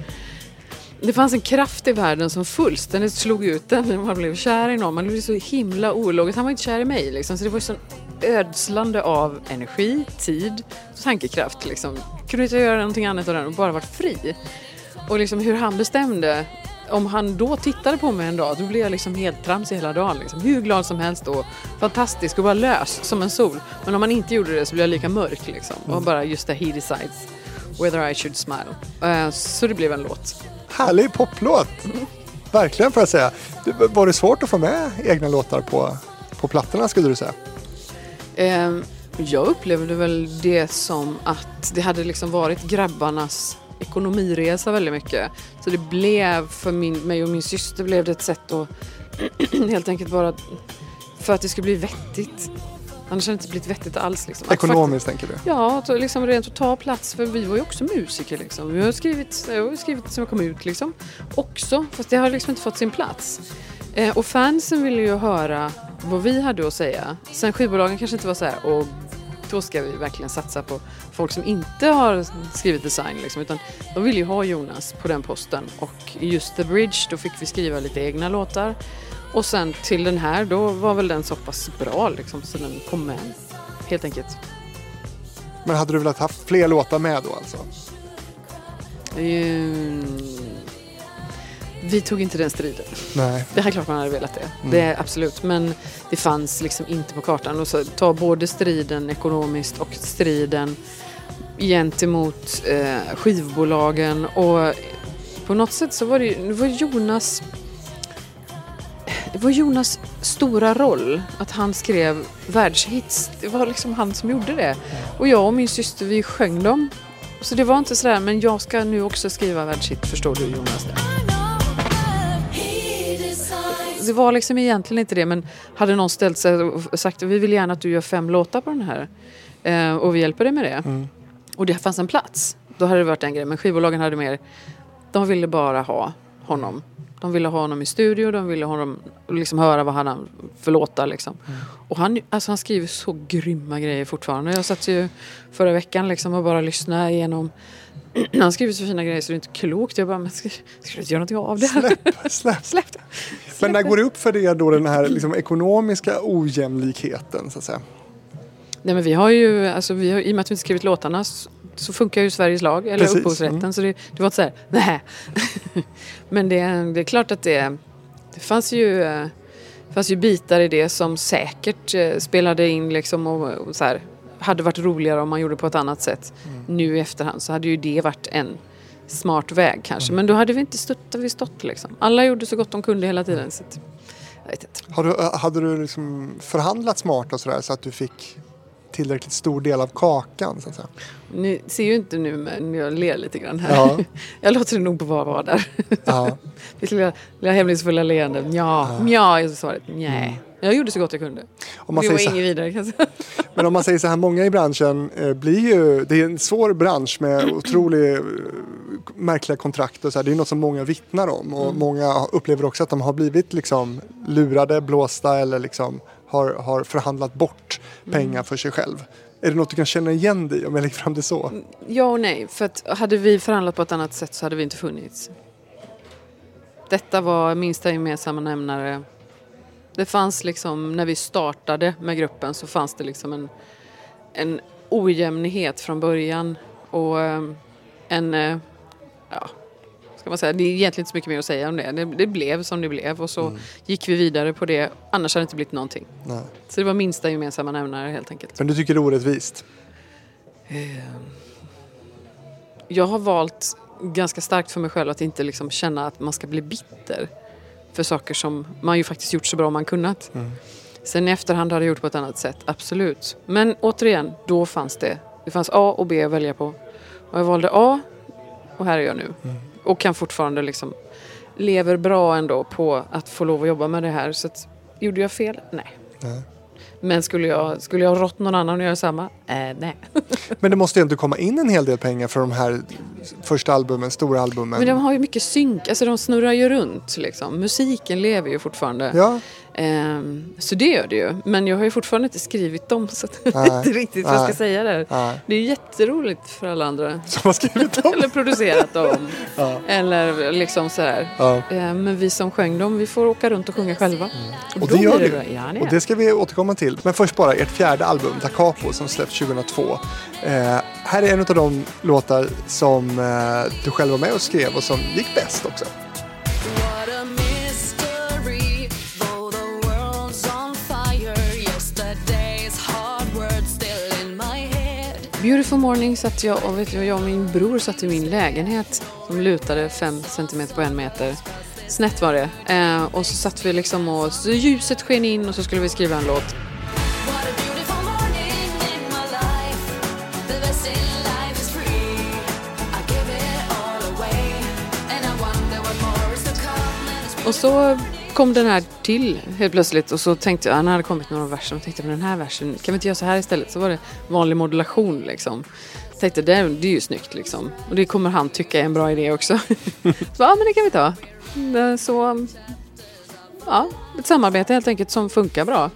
det fanns en kraft i världen som fullständigt slog ut den när man blev kär i någon. Man blev så himla ologiskt. Han var inte kär i mig liksom. Så det var ju sån ödslande av energi, tid och tankekraft liksom. Kunde inte göra någonting annat av den och bara varit fri. Och liksom hur han bestämde om han då tittade på mig en dag då blev jag liksom helt tramsig hela dagen. Liksom. Hur glad som helst och fantastisk och bara lös som en sol. Men om han inte gjorde det så blev jag lika mörk liksom. Och bara just det, he decides whether I should smile. Eh, så det blev en låt. Härlig poplåt. Verkligen får jag säga. Var det svårt att få med egna låtar på, på plattorna skulle du säga? Eh, jag upplevde väl det som att det hade liksom varit grabbarnas ekonomiresa väldigt mycket. Så det blev för min, mig och min syster blev det ett sätt att [CLEARS THROAT] helt enkelt bara för att det skulle bli vettigt. Annars hade det inte blivit vettigt alls. Liksom. Ekonomiskt tänker du? Ja, att liksom rent att ta plats för vi var ju också musiker liksom. Vi har skrivit, jag har skrivit som jag kom ut liksom. Också, fast det har liksom inte fått sin plats. Eh, och fansen ville ju höra vad vi hade att säga. Sen skivbolagen kanske inte var så här, och då ska vi verkligen satsa på folk som inte har skrivit design liksom, utan de ville ju ha Jonas på den posten. Och just The Bridge, då fick vi skriva lite egna låtar. Och sen till den här, då var väl den så pass bra liksom, så den kom med. Helt enkelt. Men hade du velat haft fler låtar med då alltså? Mm. Vi tog inte den striden. Nej. Det är klart man hade velat det. Det är absolut. Men det fanns liksom inte på kartan. Och så ta både striden ekonomiskt och striden gentemot eh, skivbolagen. Och på något sätt så var det, det var Jonas det var Jonas stora roll att han skrev världshits. Det var liksom han som gjorde det. Och jag och min syster vi sjöng dem. Så det var inte sådär, men jag ska nu också skriva världshit, förstår du Jonas? Det var liksom egentligen inte det, men hade någon ställt sig och sagt vi vill gärna att du gör fem låtar på den här eh, och vi hjälper dig med det. Och det fanns en plats, då hade det varit en grej. Men skivbolagen hade mer, de ville bara ha honom. De ville ha honom i studio, de ville ha honom, liksom höra vad han har för låtar. Liksom. Och han, alltså han skriver så grymma grejer fortfarande. Jag satt ju förra veckan liksom och bara lyssnade igenom [CLEARS THROAT] han skriver så fina grejer så det är inte klokt. Jag bara, men ska, ska du inte göra någonting av det? [LAUGHS] Släpp, släpp. Släpp det. Men när går det upp för er då den här liksom, ekonomiska ojämlikheten så att säga? Nej men vi har ju, alltså vi har, i och med att vi inte skrivit låtarna så funkar ju Sveriges lag, eller Precis, upphovsrätten. mm. Så det, det var inte så här, nej. [LAUGHS] men det, det är klart att det, det fanns ju, eh, det fanns ju bitar i det som säkert eh, spelade in liksom och, och så här, hade varit roligare om man gjorde på ett annat sätt. Mm. Nu i efterhand så hade ju det varit en smart väg kanske. Mm. Men då hade vi inte stått där vi stått liksom. Alla gjorde så gott de kunde hela tiden. Så att, jag vet inte. Har du, hade du liksom förhandlat smart och sådär så att du fick tillräckligt stor del av kakan. Så att säga. Ni ser ju inte nu men jag ler lite grann här. Ja. [LAUGHS] Jag låter det nog på vad var där. Ja. Mitt lilla, lilla hemlighetsfulla leende. Ja, ja är svaret. Nej. Jag gjorde så gott jag kunde. Om man det var så inget vidare kan jag säga. [LAUGHS] Men om man säger så här, många i branschen eh, blir ju, det är en svår bransch med [CLEARS THROAT] otroligt eh, märkliga kontrakt och så här. Det är något som många vittnar om och många upplever också att de har blivit liksom lurade, blåsta eller liksom har, har förhandlat bort pengar för sig själv. Är det något du kan känna igen dig om jag lägger fram det så? Ja och nej. För att hade vi förhandlat på ett annat sätt så hade vi inte funnits. Detta var minsta gemensamma nämnare. Det fanns liksom, när vi startade med gruppen så fanns det liksom en, en ojämnhet från början. Och eh, en, eh, ska man säga, det är egentligen inte så mycket mer att säga om det. Det, det blev som det blev och så gick vi vidare på det. Annars hade det inte blivit någonting. Nej. Så det var minsta gemensamma nämnare helt enkelt. Men du tycker det är orättvist? Jag har valt ganska starkt för mig själv att inte liksom känna att man ska bli bitter för saker som man ju faktiskt gjort så bra man kunnat. Sen i efterhand har jag gjort på ett annat sätt, absolut. Men återigen, då fanns det. Det fanns A och B att välja på. Och jag valde A och här är jag nu. Och kan fortfarande liksom lever bra ändå på att få lov att jobba med det här. Så att, gjorde jag fel? Nej. Nej. Men skulle jag, skulle jag rått någon annan att göra samma? Eh, nej. [LAUGHS] Men det måste ju inte komma in en hel del pengar för de här första albumen, stora albumen. Men de har ju mycket synk, alltså de snurrar ju runt liksom. Musiken lever ju fortfarande. Ja, Ehm, så det gör det ju. Men jag har ju fortfarande inte skrivit dem så att [LAUGHS] jag vet inte riktigt vad jag ska säga där. Nej. Det är jätteroligt för alla andra. som har skrivit dem. [LAUGHS] Eller producerat dem. Ja. Eller liksom sådär. Ja. Ehm, men vi som sjöng dem, vi får åka runt och sjunga själva. Och då det gör bra. Ja, det Och det ska vi återkomma till. Men först bara ert fjärde album, Da Capo, som släppts 2002. Eh, här är en av de låtar som eh, du själv var med och skrev och som gick bäst också. Beautiful morning satt jag och vet du, jag och min bror satt i min lägenhet som lutade fem centimeter på en meter. Snett var det. Eh, och så satt vi liksom och så ljuset sken in och så skulle vi skriva en låt. Och så kom den här till helt plötsligt och så tänkte jag, han hade kommit några verser och tänkte men den här versen, kan vi inte göra så här istället? Så var det vanlig modulation liksom. Jag tänkte det, det är ju snyggt liksom. Och det kommer han tycka är en bra idé också. [LAUGHS] så ja men det kan vi ta. Det- Så ja, ett samarbete helt enkelt som funkar bra.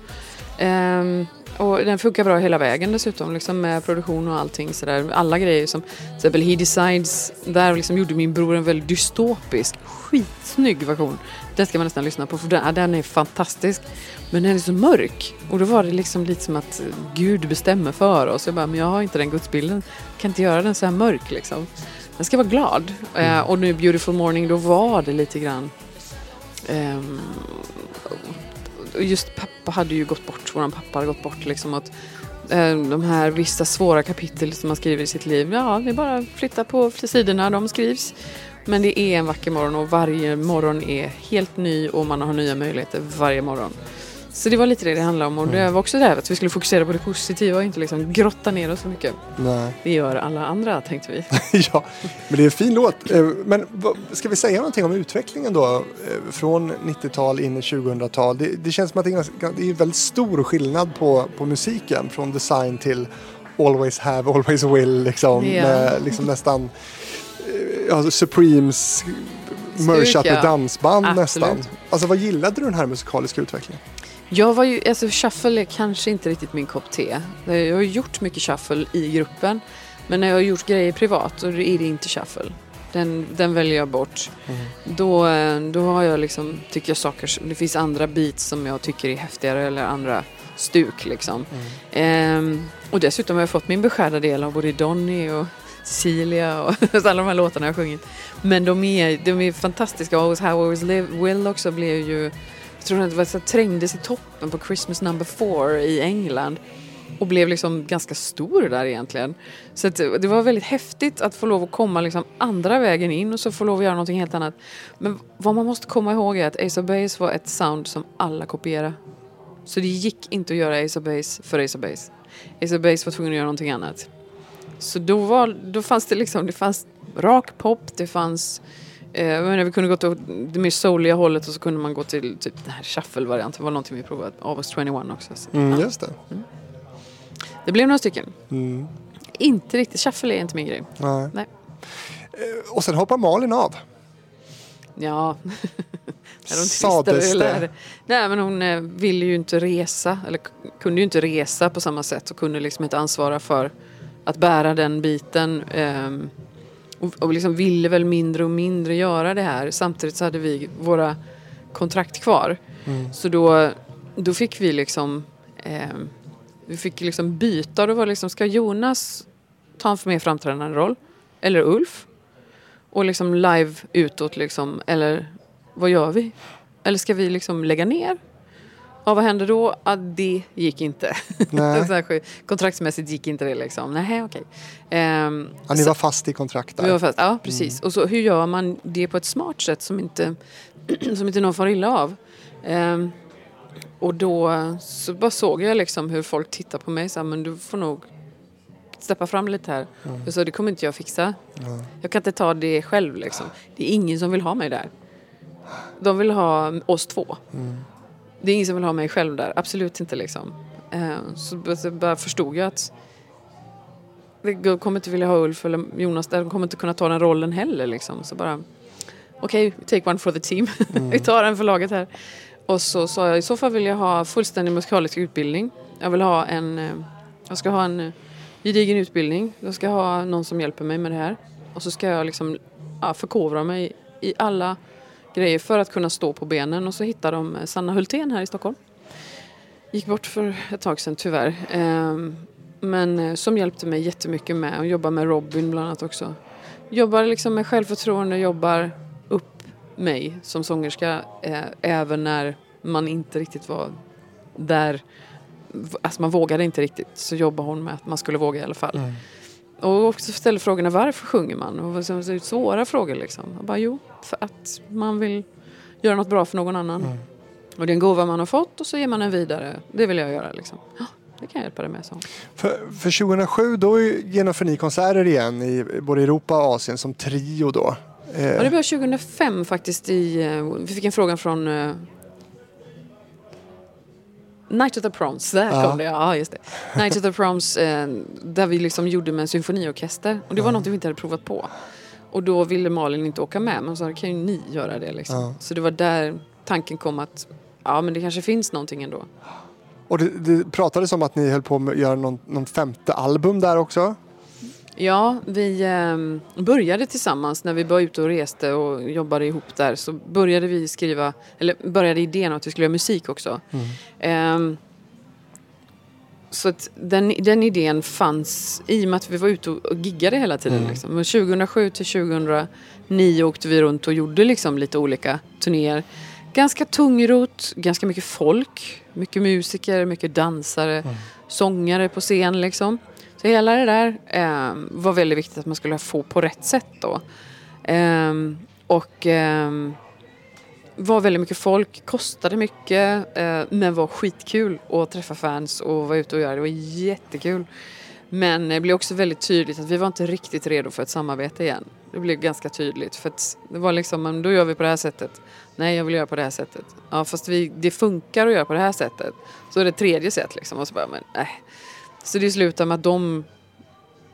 Ehm, och den funkar bra hela vägen dessutom liksom med produktion och allting sådär. Alla grejer som till exempel He Decides, där liksom gjorde min bror en väldigt dystopisk, skitsnygg version. Den ska man nästan lyssna på för den, den är fantastisk. Men den är så mörk. Och då var det liksom lite som att eh, Gud bestämmer för oss. Jag bara, men jag har inte den gudsbilden. Jag kan inte göra den så här mörk liksom. Den ska vara glad. Eh, och nu Beautiful Morning, då var det lite grann och just pappa hade ju gått bort, våran pappa hade gått bort liksom att eh, de här vissa svåra kapitel som man skriver i sitt liv, ja det är bara att flytta på sidorna, de skrivs. Men det är en vacker morgon och varje morgon är helt ny och man har nya möjligheter varje morgon. Så det var lite det det handlade om och det var också det här att vi skulle fokusera på det positiva och inte liksom grotta ner oss så mycket. Nej. Det gör alla andra tänkte vi. [LAUGHS] ja, men det är en fin låt. Eh, Men ska vi säga någonting om utvecklingen då? eh, Från 90-tal in i 2000-tal. Det, det känns som att det är, ganska, det är väldigt stor skillnad på, på musiken. Från design till always have, always will. Liksom, Ja. med, liksom nästan eh, ja, Supremes merchat med dansband Absolut. nästan. Alltså vad gillade du den här musikaliska utvecklingen? Jag var ju, alltså shuffle är kanske inte riktigt min kopp te. Jag har gjort mycket shuffle i gruppen. Men när jag har gjort grejer privat så är det inte shuffle. Den, den väljer jag bort. Då, eh, då har jag liksom, tycker jag saker, det finns andra beats som jag tycker är häftigare eller andra stuk liksom. Ehm, och dessutom har jag fått min beskärda del av både Donny och Cecilia och [LAUGHS] alla de här låtarna jag har sjungit. Men de är, de är fantastiska. Always How Always Live Will också blev ju tror att det var så trängdes i toppen på Christmas number four i England. Och blev liksom ganska stor där egentligen. Så att det det var väldigt häftigt att få lov att komma liksom andra vägen in och så få lov att göra någonting helt annat. Men vad man måste komma ihåg är att Ace of Base var ett sound som alla kopierade. Så det gick inte att göra Ace of Base för Ace of Base. Ace of Base var tvungen att göra någonting annat. Så då, var, då fanns det liksom, det fanns rak pop, det fanns eh, vi kunde gå till det mer souliga hållet och så kunde man gå till typ den här shuffle-varianten. Det var någonting vi provade. August 21 också. Så. Mm, just det. Det blev några stycken. Mm. Inte riktigt, shuffle är inte min grej. Nej. Nej. Eh, Och sen hoppar Malin av. Ja. [LAUGHS] När de Sades det? Nej men hon eh, ville ju inte resa. Eller kunde ju inte resa på samma sätt. Och kunde liksom inte ansvara för att bära den biten. ehm, och, och liksom ville väl mindre och mindre göra det här. Samtidigt så hade vi våra kontrakt kvar. Så då, då fick vi liksom ehm, vi fick liksom byta. Och det var liksom, ska Jonas ta en mer framträdande roll? Eller Ulf? Och liksom live utåt liksom, eller vad gör vi? Eller ska vi liksom lägga ner? Ja, vad händer då? Ja, det gick inte. [LAUGHS] Nej. Kontraktsmässigt gick inte det liksom. Nej, okej. Ehm, Ja, ni så- var fast i kontrakt vi var där. fast, ja, precis. Och så hur gör man det på ett smart sätt som inte, [CLEARS THROAT] som inte någon får illa av? Ehm, och då så bara såg jag liksom hur folk tittar på mig så här, men du får nog steppa fram lite här. Jag sa, det kommer inte jag fixa. Jag kan inte ta det själv liksom. Det är ingen som vill ha mig där. De vill ha oss två. Det är ingen som vill ha mig själv där. Absolut inte liksom. Ehm, så bara förstod jag att jag kommer inte vilja ha Ulf eller Jonas där. De kommer inte kunna ta den rollen heller liksom. Så bara, okej, take one for the team. [LAUGHS] Vi tar en för laget här. Och så sa jag, i så fall vill jag ha fullständig musikalisk utbildning. Jag vill ha en, eh, jag ska ha en eh, gedigen utbildning. Jag ska ha någon som hjälper mig med det här. Och så ska jag liksom ja, förkovra mig i alla grejer för att kunna stå på benen. Och så hittade de eh, Sanna Hultén här i Stockholm. Gick bort för ett tag sedan tyvärr. Ehm, men eh, som hjälpte mig jättemycket med att jobba med Robin bland annat också. Jobbar liksom med självförtroende, jobbar upp mig som sångerska eh, även när man inte riktigt var där. Alltså man vågade inte riktigt så jobbar hon med att man skulle våga i alla fall. Mm. Och också ställer frågorna varför sjunger man? Och så, svåra frågor liksom. Och bara jo, för att man vill göra något bra för någon annan. Och det är en gåva man har fått och så ger man den vidare. Det vill jag göra liksom. Det kan jag hjälpa dig med, så. För, för 2007 då genomför ni konserter igen i både Europa och Asien som trio då. Eh, Ja, det var 2005 faktiskt. I, eh, vi fick en fråga från eh, Night of the Proms. Där Ja. kom det. Ja, just det. Night of the Proms eh, där vi liksom gjorde med en symfoniorkester. Och det var något vi inte hade provat på. Och då ville Malin inte åka med. Men hon sa, kan ju ni göra det liksom. Ja. Så det var där tanken kom att ja, men det kanske finns någonting ändå. Och det, det pratades om att ni höll på att göra någon, någon femte album där också. Ja, vi eh, började tillsammans när vi var ute och reste och jobbade ihop där. Så började vi skriva, eller började idén att vi skulle göra musik också. Ehm, så att den, den idén fanns i och med att vi var ute och, giggade hela tiden. Liksom. Men 2007 till 2009 åkte vi runt och gjorde liksom lite olika turnéer. Ganska tungrot, ganska mycket folk, mycket musiker, mycket dansare, sångare på scen liksom. Hela det där eh, var väldigt viktigt att man skulle få på rätt sätt då. Eh, och eh, var väldigt mycket folk, kostade mycket eh, men var skitkul att träffa fans och vara ute och göra. Det var jättekul. Men det blev också väldigt tydligt att vi var inte riktigt redo för ett samarbete igen. Det blev ganska tydligt för att det var liksom, men då gör vi på det här sättet. Nej, jag vill göra på det här sättet. Ja, fast vi, det funkar att göra på det här sättet. Så är det tredje sätt liksom. Och så bara, men nej. Så det slutade med att de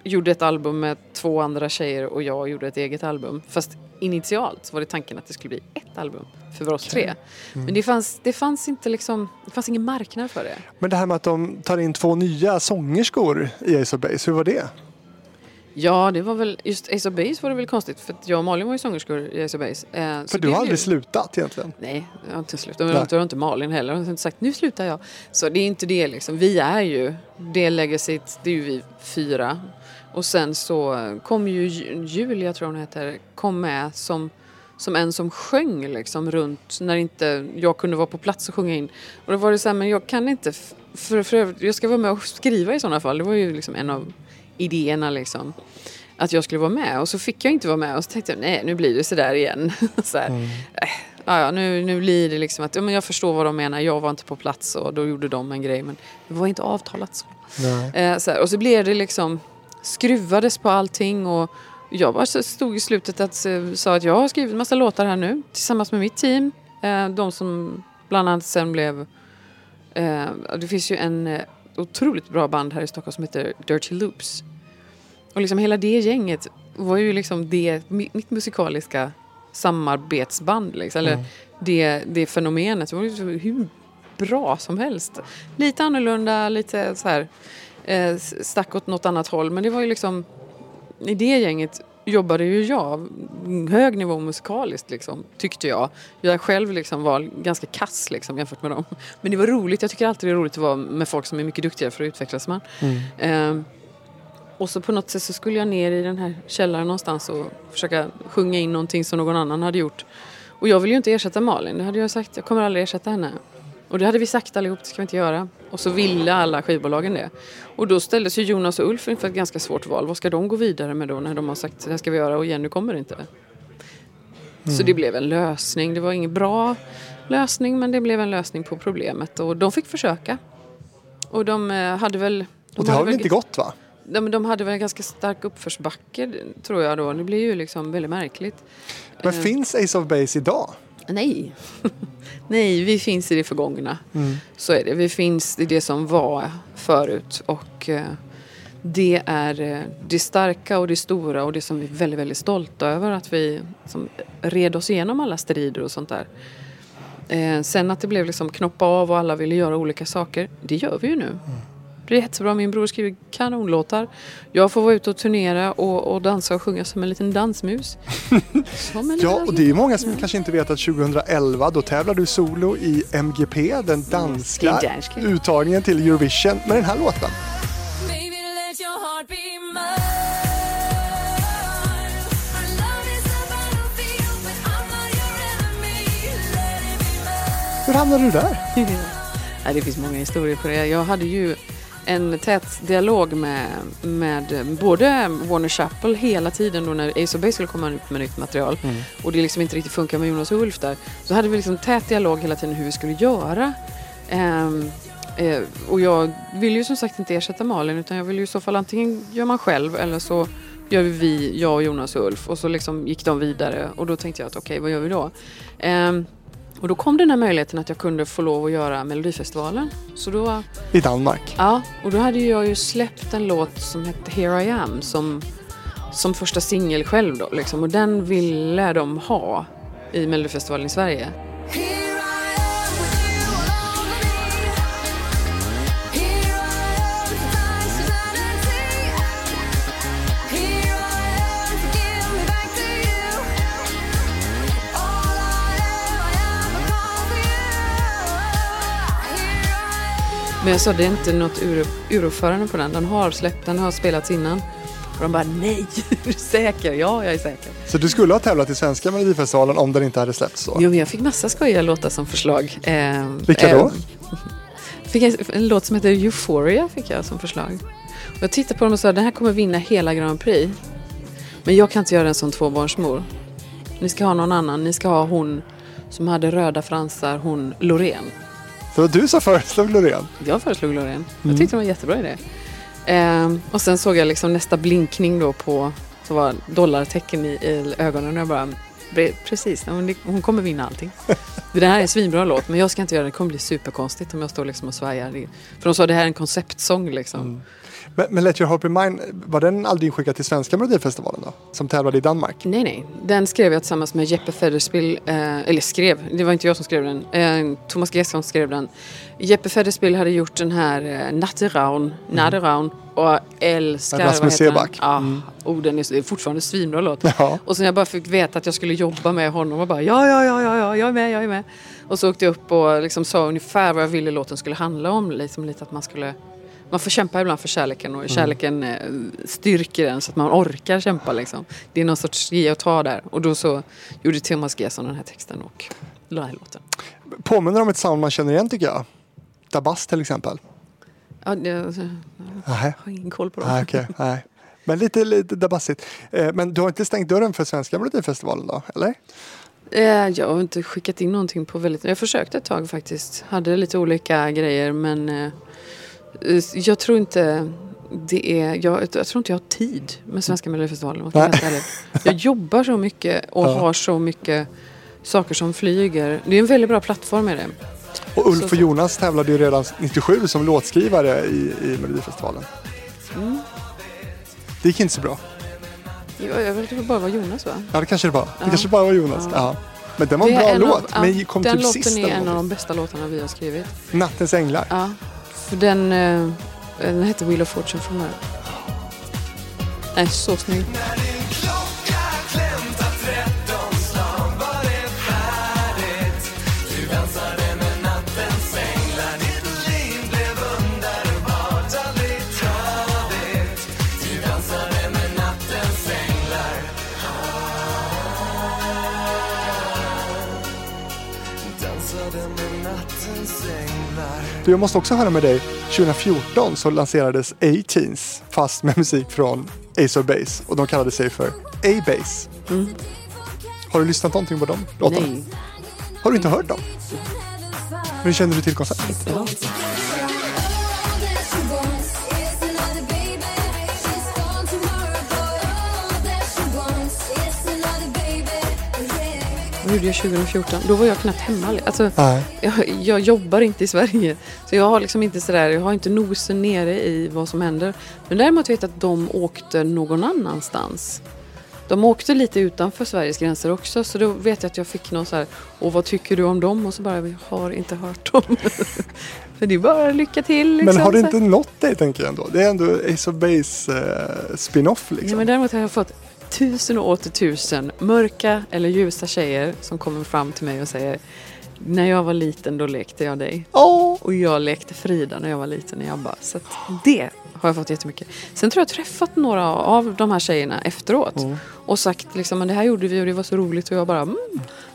gjorde ett album med två andra tjejer och jag gjorde ett eget album. Fast initialt var det tanken att det skulle bli ett album för oss tre. Men det fanns, det fanns inte liksom, det fanns ingen marknad för det. Men det här med att de tar in två nya sångerskor i Ace of Base, hur var det? Ja, det var väl, just Ace of Base var det väl konstigt för att jag och Malin var ju sångerskor i Ace of Base. Eh, För du har aldrig blev- slutat egentligen. Nej, jag har inte slutat. Men det har inte Malin heller. Hon har inte sagt nu slutar jag. Så det är inte det liksom. Vi är ju, det legacyt, det är ju vi fyra. Och sen så kom ju Ju- Julia, tror hon heter, kom med som, som en som sjöng liksom runt när inte jag kunde vara på plats och sjunga in. Och då var det så här, men jag kan inte, för, för jag ska vara med och skriva i sådana fall. Det var ju liksom en av idéerna liksom. Att jag skulle vara med och så fick jag inte vara med och så tänkte jag nej nu blir det sådär igen. [LAUGHS] så här. Äh, ja, nu, nu blir det liksom att ja, men jag förstår vad de menar. Jag var inte på plats och då gjorde de en grej. Men det var inte avtalat så. Eh, så här, och så blev det liksom skruvades på allting och jag bara stod i slutet att eh, sa att jag har skrivit massa låtar här nu tillsammans med mitt team. Eh, de som bland annat sen blev det finns ju en otroligt bra band här i Stockholm som heter Dirty Loops. Och liksom hela det gänget var ju liksom det, mi- mitt musikaliska samarbetsband. Liksom. Eller det, det fenomenet. Det var så hur bra som helst. Lite annorlunda, lite så här eh, stack åt något annat håll. Men det var ju liksom, i det gänget jobbade ju jag hög nivå musikaliskt liksom, tyckte jag. Jag själv liksom var ganska kass liksom, jämfört med dem. Men det var roligt, jag tycker alltid det är roligt att vara med folk som är mycket duktigare för att utvecklas man. Eh, och så på något sätt så skulle jag ner i den här källaren någonstans och försöka sjunga in någonting som någon annan hade gjort. Och jag vill ju inte ersätta Malin, det hade jag sagt, jag kommer aldrig ersätta henne. Och det hade vi sagt allihop, det ska vi inte göra. Och så ville alla skivbolagen det. Och då ställdes ju Jonas och Ulf inför ett ganska svårt val. Vad ska de gå vidare med då när de har sagt det här ska vi göra och Jenny kommer inte? Så det blev en lösning. Det var ingen bra lösning men det blev en lösning på problemet. Och de fick försöka. Och de eh, hade väl... De Och det har väl inte gått va? De, de hade väl en ganska stark uppförsbacke tror jag då. Det blir ju liksom väldigt märkligt. Men Eh. finns Ace of Base idag? Nej. [LAUGHS] Nej, vi finns i det förgångna. Mm. Så är det. Vi finns i det som var förut. Och eh, det är eh, det starka och det stora och det som vi är väldigt, väldigt stolta över. Att vi som, red oss igenom alla strider och sånt där. Eh, sen att det blev liksom knoppa av och alla ville göra olika saker. Det gör vi ju nu. Det är jättebra. Min bror skriver kanonlåtar. Jag får vara ute och turnera och, och dansa och sjunga som en liten dansmus. [LAUGHS] Som en Ja, liten- och det är många som kanske inte vet att 2011 då tävlade du solo i MGP, den danska danska. uttagningen till Eurovision med den här låten. Hur hamnade du där? [LAUGHS] Nej, det finns många historier på det. Jag hade ju en tät dialog med, med både Warner Chappell hela tiden då när Ace of Base skulle komma ut med nytt material och det liksom inte riktigt funkar med Jonas och Ulf där. Så hade vi liksom tät dialog hela tiden hur vi skulle göra. Ehm, eh, och jag vill ju som sagt inte ersätta Malin utan jag vill ju i så fall antingen gör man själv eller så gör vi, jag och Jonas och Ulf och så liksom gick de vidare och då tänkte jag att okej vad gör vi då? Ehm, och då kom den här möjligheten att jag kunde få lov att göra Melodifestivalen. Så då, I Danmark. ja, och då hade jag ju släppt en låt som hette Here I am som, som första singel själv då liksom. Och den ville de ha i Melodifestivalen i Sverige. Men jag sa det är inte något ur, uruppförande på den. Den har släppt, den har spelats innan. Och de bara nej, [LAUGHS] är du säker? Ja, jag är säker. Så du skulle ha tävlat i svenska Melodifestivalen om den inte hade släppts så? Jo, men jag fick massa skojiga låtar som förslag. Eh, Vilka då? [LAUGHS] Fick en, en låt som heter Euphoria fick jag som förslag. Och jag tittade på dem och sa den här kommer vinna hela Grand Prix. Men jag kan inte göra den som tvåbarnsmor. Ni ska ha någon annan. Ni ska ha hon som hade röda fransar, hon Loreen. Det var du som föreslog Loreen. Jag föreslog Loreen. Jag tyckte det var en jättebra idé. Ehm, och sen såg jag liksom nästa blinkning då på, så var dollartecken i, i ögonen och jag bara, "Pre- precis, det, hon kommer vinna allting. [LAUGHS] Det här är en svinbra låt men jag ska inte göra det, det kommer bli superkonstigt om jag står liksom och svajar. För de sa det här är en konceptsång liksom. Men, men Let Your Heart Be Mine, var den aldrig inskickad till svenska Melodifestivalen då? Som tävlade i Danmark? Nej, nej. Den skrev jag tillsammans med Jeppe Federspiel. Eh, eller skrev, det var inte jag som skrev den. Eh, Thomas Gesson skrev den. Jeppe Federspiel hade gjort den här eh, Natteraun, Natteraun och jag älskar... Rasmus? Seback. Ja, oh, den är, det är fortfarande svinbra låt. [LAUGHS] Ja. Och sen jag bara fick veta att jag skulle jobba med honom och bara ja, ja, ja, ja, ja, jag är med, jag är med. Och så åkte jag upp och liksom sa ungefär vad jag ville låten skulle handla om. Liksom lite att man skulle man får kämpa ibland för kärleken och kärleken eh, styrker en så att man orkar kämpa. Liksom. Det är någon sorts ge och ta där. Och då så gjorde Thomas Gesson den här texten och la den här låten. Påminner om ett sound man känner igen tycker jag. Dabas till exempel. Ja, jag Nej, har ingen koll på dem. nej okej. Nej. Men lite, lite dabassigt. Eh, Men du har inte stängt dörren för svenska Melodifestivalen då, eller? Eh, jag har inte skickat in någonting på väldigt... Jag försökte ett tag faktiskt. Hade lite olika grejer men jag tror inte det är... Jag, jag tror inte jag har tid med Svenska Melodifestivalen. jag jobbar så mycket och Ja. har så mycket saker som flyger. Det är en väldigt bra plattform med det. Och Ulf Så- och Jonas tävlade ju redan 97 som låtskrivare i, i Melodifestivalen. Mm. Det gick inte så bra. Jag, jag vet inte bara vad Jonas va? Ja, det kanske det var. Det Ja. kanske bara var Jonas. Ja. Men den var en Det är bra låt. Av, men kom den typ låten sist är en av de bästa låtarna vi har skrivit. Nattens änglar. Ja, för den, eh, den hette Wheel of Fortune från början. Den är så snygg. Du, jag måste också höra med dig. 2014 så lanserades A-Teens fast med musik från Ace of Base och de kallade sig för A-Base. Har du lyssnat någonting på dem låtarna? Nej. Har du inte hört dem? Men hur känner du till konceptet? Ja. Gjorde jag 2014? Då var jag knappt hemma. Alltså, jag, jag jobbar inte i Sverige. Så jag har liksom inte sådär, jag har inte nosen nere i vad som händer. Men däremot vet jag att de åkte någon annanstans. De åkte lite utanför Sveriges gränser också. Så då vet jag att jag fick någon så här, och vad tycker du om dem? Och så bara, jag har inte hört dem. [LAUGHS] För det är bara lycka till. Liksom, Men har det inte nått dig tänker jag ändå? Det är ändå Ace of Base eh, spin-off liksom. Ja, men däremot har jag fått tusen och åter tusen mörka eller ljusa tjejer som kommer fram till mig och säger när jag var liten då lekte jag dig. Åh! Och jag lekte Frida när jag var liten i ABBA. Så att det har jag fått jättemycket. Sen tror jag jag träffat några av de här tjejerna efteråt. Mm. Och sagt liksom, men det här gjorde vi och det var så roligt. Och jag bara, mm,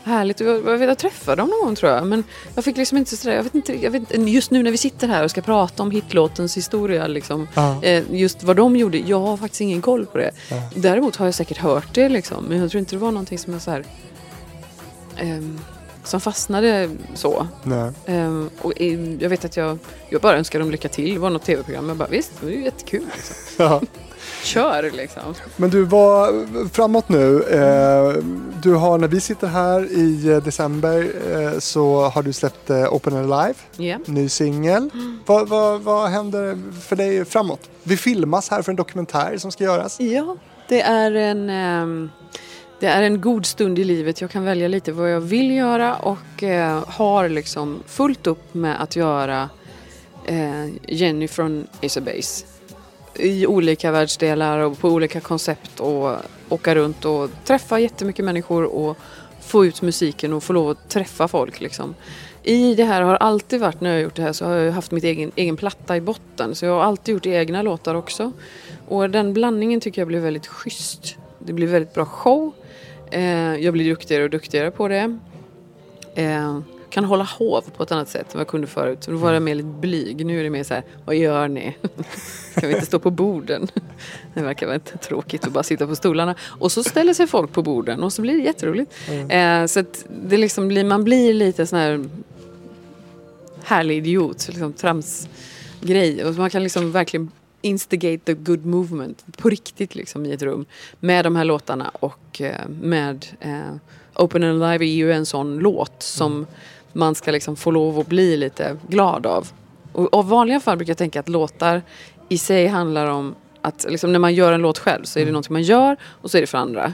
härligt. Jag, jag, jag träffade dem någon tror jag. Men jag fick liksom inte sådär, jag vet inte, jag vet, just nu när vi sitter här och ska prata om hitlåtens historia. Liksom, Ja. eh, just vad de gjorde, jag har faktiskt ingen koll på det. Däremot har jag säkert hört det liksom. Men jag tror inte det var någonting som jag så här, ehm, som fastnade så. Ehm, och jag vet att jag, jag bara önskar dem lycka till. Det var något tv-program. Jag bara visst, det är ju jättekul. Liksom. [LAUGHS] Ja. Kör liksom. Men du, var framåt nu. Eh, du har, när vi sitter här i eh, december eh, så har du släppt eh, Open and Alive, Ja. ny singel. Vad, vad, vad händer för dig framåt? Vi filmas här för en dokumentär som ska göras. Ja, det är en det är en god stund i livet. Jag kan välja lite vad jag vill göra och eh, har liksom fullt upp med att göra eh, Jenny från Isabase. I olika världsdelar och på olika koncept och åka runt och träffa jättemycket människor och få ut musiken och få lov att träffa folk liksom. I det här har alltid varit, när jag har gjort det här, så har jag haft mitt egen, egen platta i botten. Så jag har alltid gjort egna låtar också. Och den blandningen tycker jag blir väldigt schysst. Det blir väldigt bra show. Eh, jag blir duktigare och duktigare på det. Eh, kan hålla hov på ett annat sätt än vad jag kunde förut. Då var jag mer lite blyg. Nu är det mer så här, vad gör ni? [LAUGHS] Ska vi inte stå på borden? [LAUGHS] Det verkar väl inte tråkigt att bara sitta på stolarna. Och så ställer sig folk på borden och så blir det jätteroligt. Eh, så att det liksom blir, man blir lite sån här härlig idiot, liksom tramsgrej. Och man kan liksom verkligen instigate the good movement på riktigt liksom i ett rum. Med de här låtarna och eh, med eh, Open and Alive är ju en sån låt som man ska liksom få lov att bli lite glad av. Och av vanliga fall brukar jag tänka att låtar i sig handlar om att liksom när man gör en låt själv så är det någonting man gör och så är det för andra.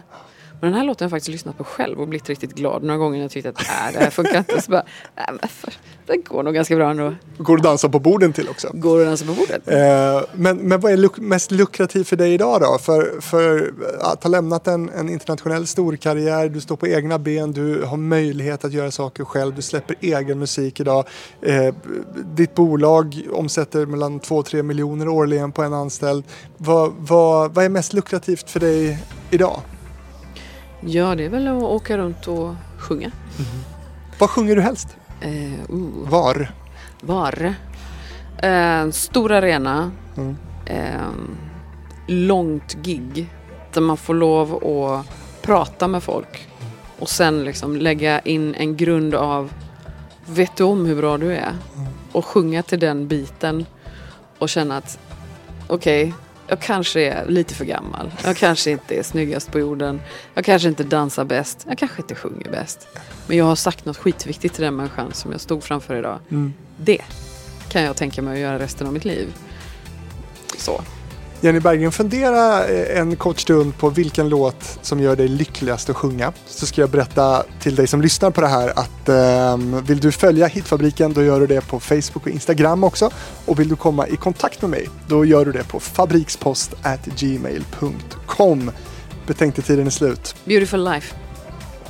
Men den här låten har jag faktiskt lyssnat på själv och blivit riktigt glad några gånger när jag tyckte att äh, det här funkar inte. Så bara, äh, men för, den går nog ganska bra ändå. Går att dansa på borden till också. Går den alltså på bordet? Eh, men, men vad är luk- mest lukrativt för dig idag då? För, för att ha lämnat en, en internationell storkarriär, du står på egna ben, du har möjlighet att göra saker själv, du släpper egen musik idag. Eh, ditt bolag omsätter mellan 2-3 miljoner årligen på en anställd. Vad, vad, vad är mest lukrativt för dig idag? Ja, det är väl att åka runt och sjunga. Vad sjunger du helst? Eh, uh, Var? var. Eh, stor arena. Mm. Eh, långt gig. Där man får lov att prata med folk. Och sen liksom lägga in en grund av Vet du om hur bra du är? Och sjunga till den biten och känna att okej, jag kanske är lite för gammal. Jag kanske inte är snyggast på jorden. Jag kanske inte dansar bäst. Jag kanske inte sjunger bäst. Men jag har sagt något skitviktigt till den människan som jag stod framför idag. Det kan jag tänka mig att göra resten av mitt liv. Så. Jenny Berggren, fundera eh, en kort stund på vilken låt som gör dig lyckligast att sjunga. Så ska jag berätta till dig som lyssnar på det här att eh, vill du följa Hitfabriken då gör du det på Facebook och Instagram också. Och vill du komma i kontakt med mig då gör du det på fabrikspost@gmail.com. Betänketiden är slut. Beautiful life.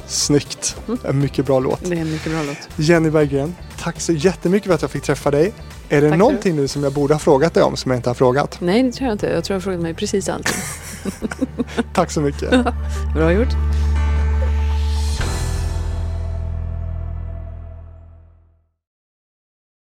Snyggt. En mycket bra låt. Det är en mycket bra låt. Jenny Berggren, tack så jättemycket för att jag fick träffa dig. Är det Tack någonting nu som jag borde ha frågat dig om som jag inte har frågat? Nej, det tror jag inte. Jag tror jag har frågat mig precis allt. [LAUGHS] Tack så mycket. [LAUGHS] Bra gjort.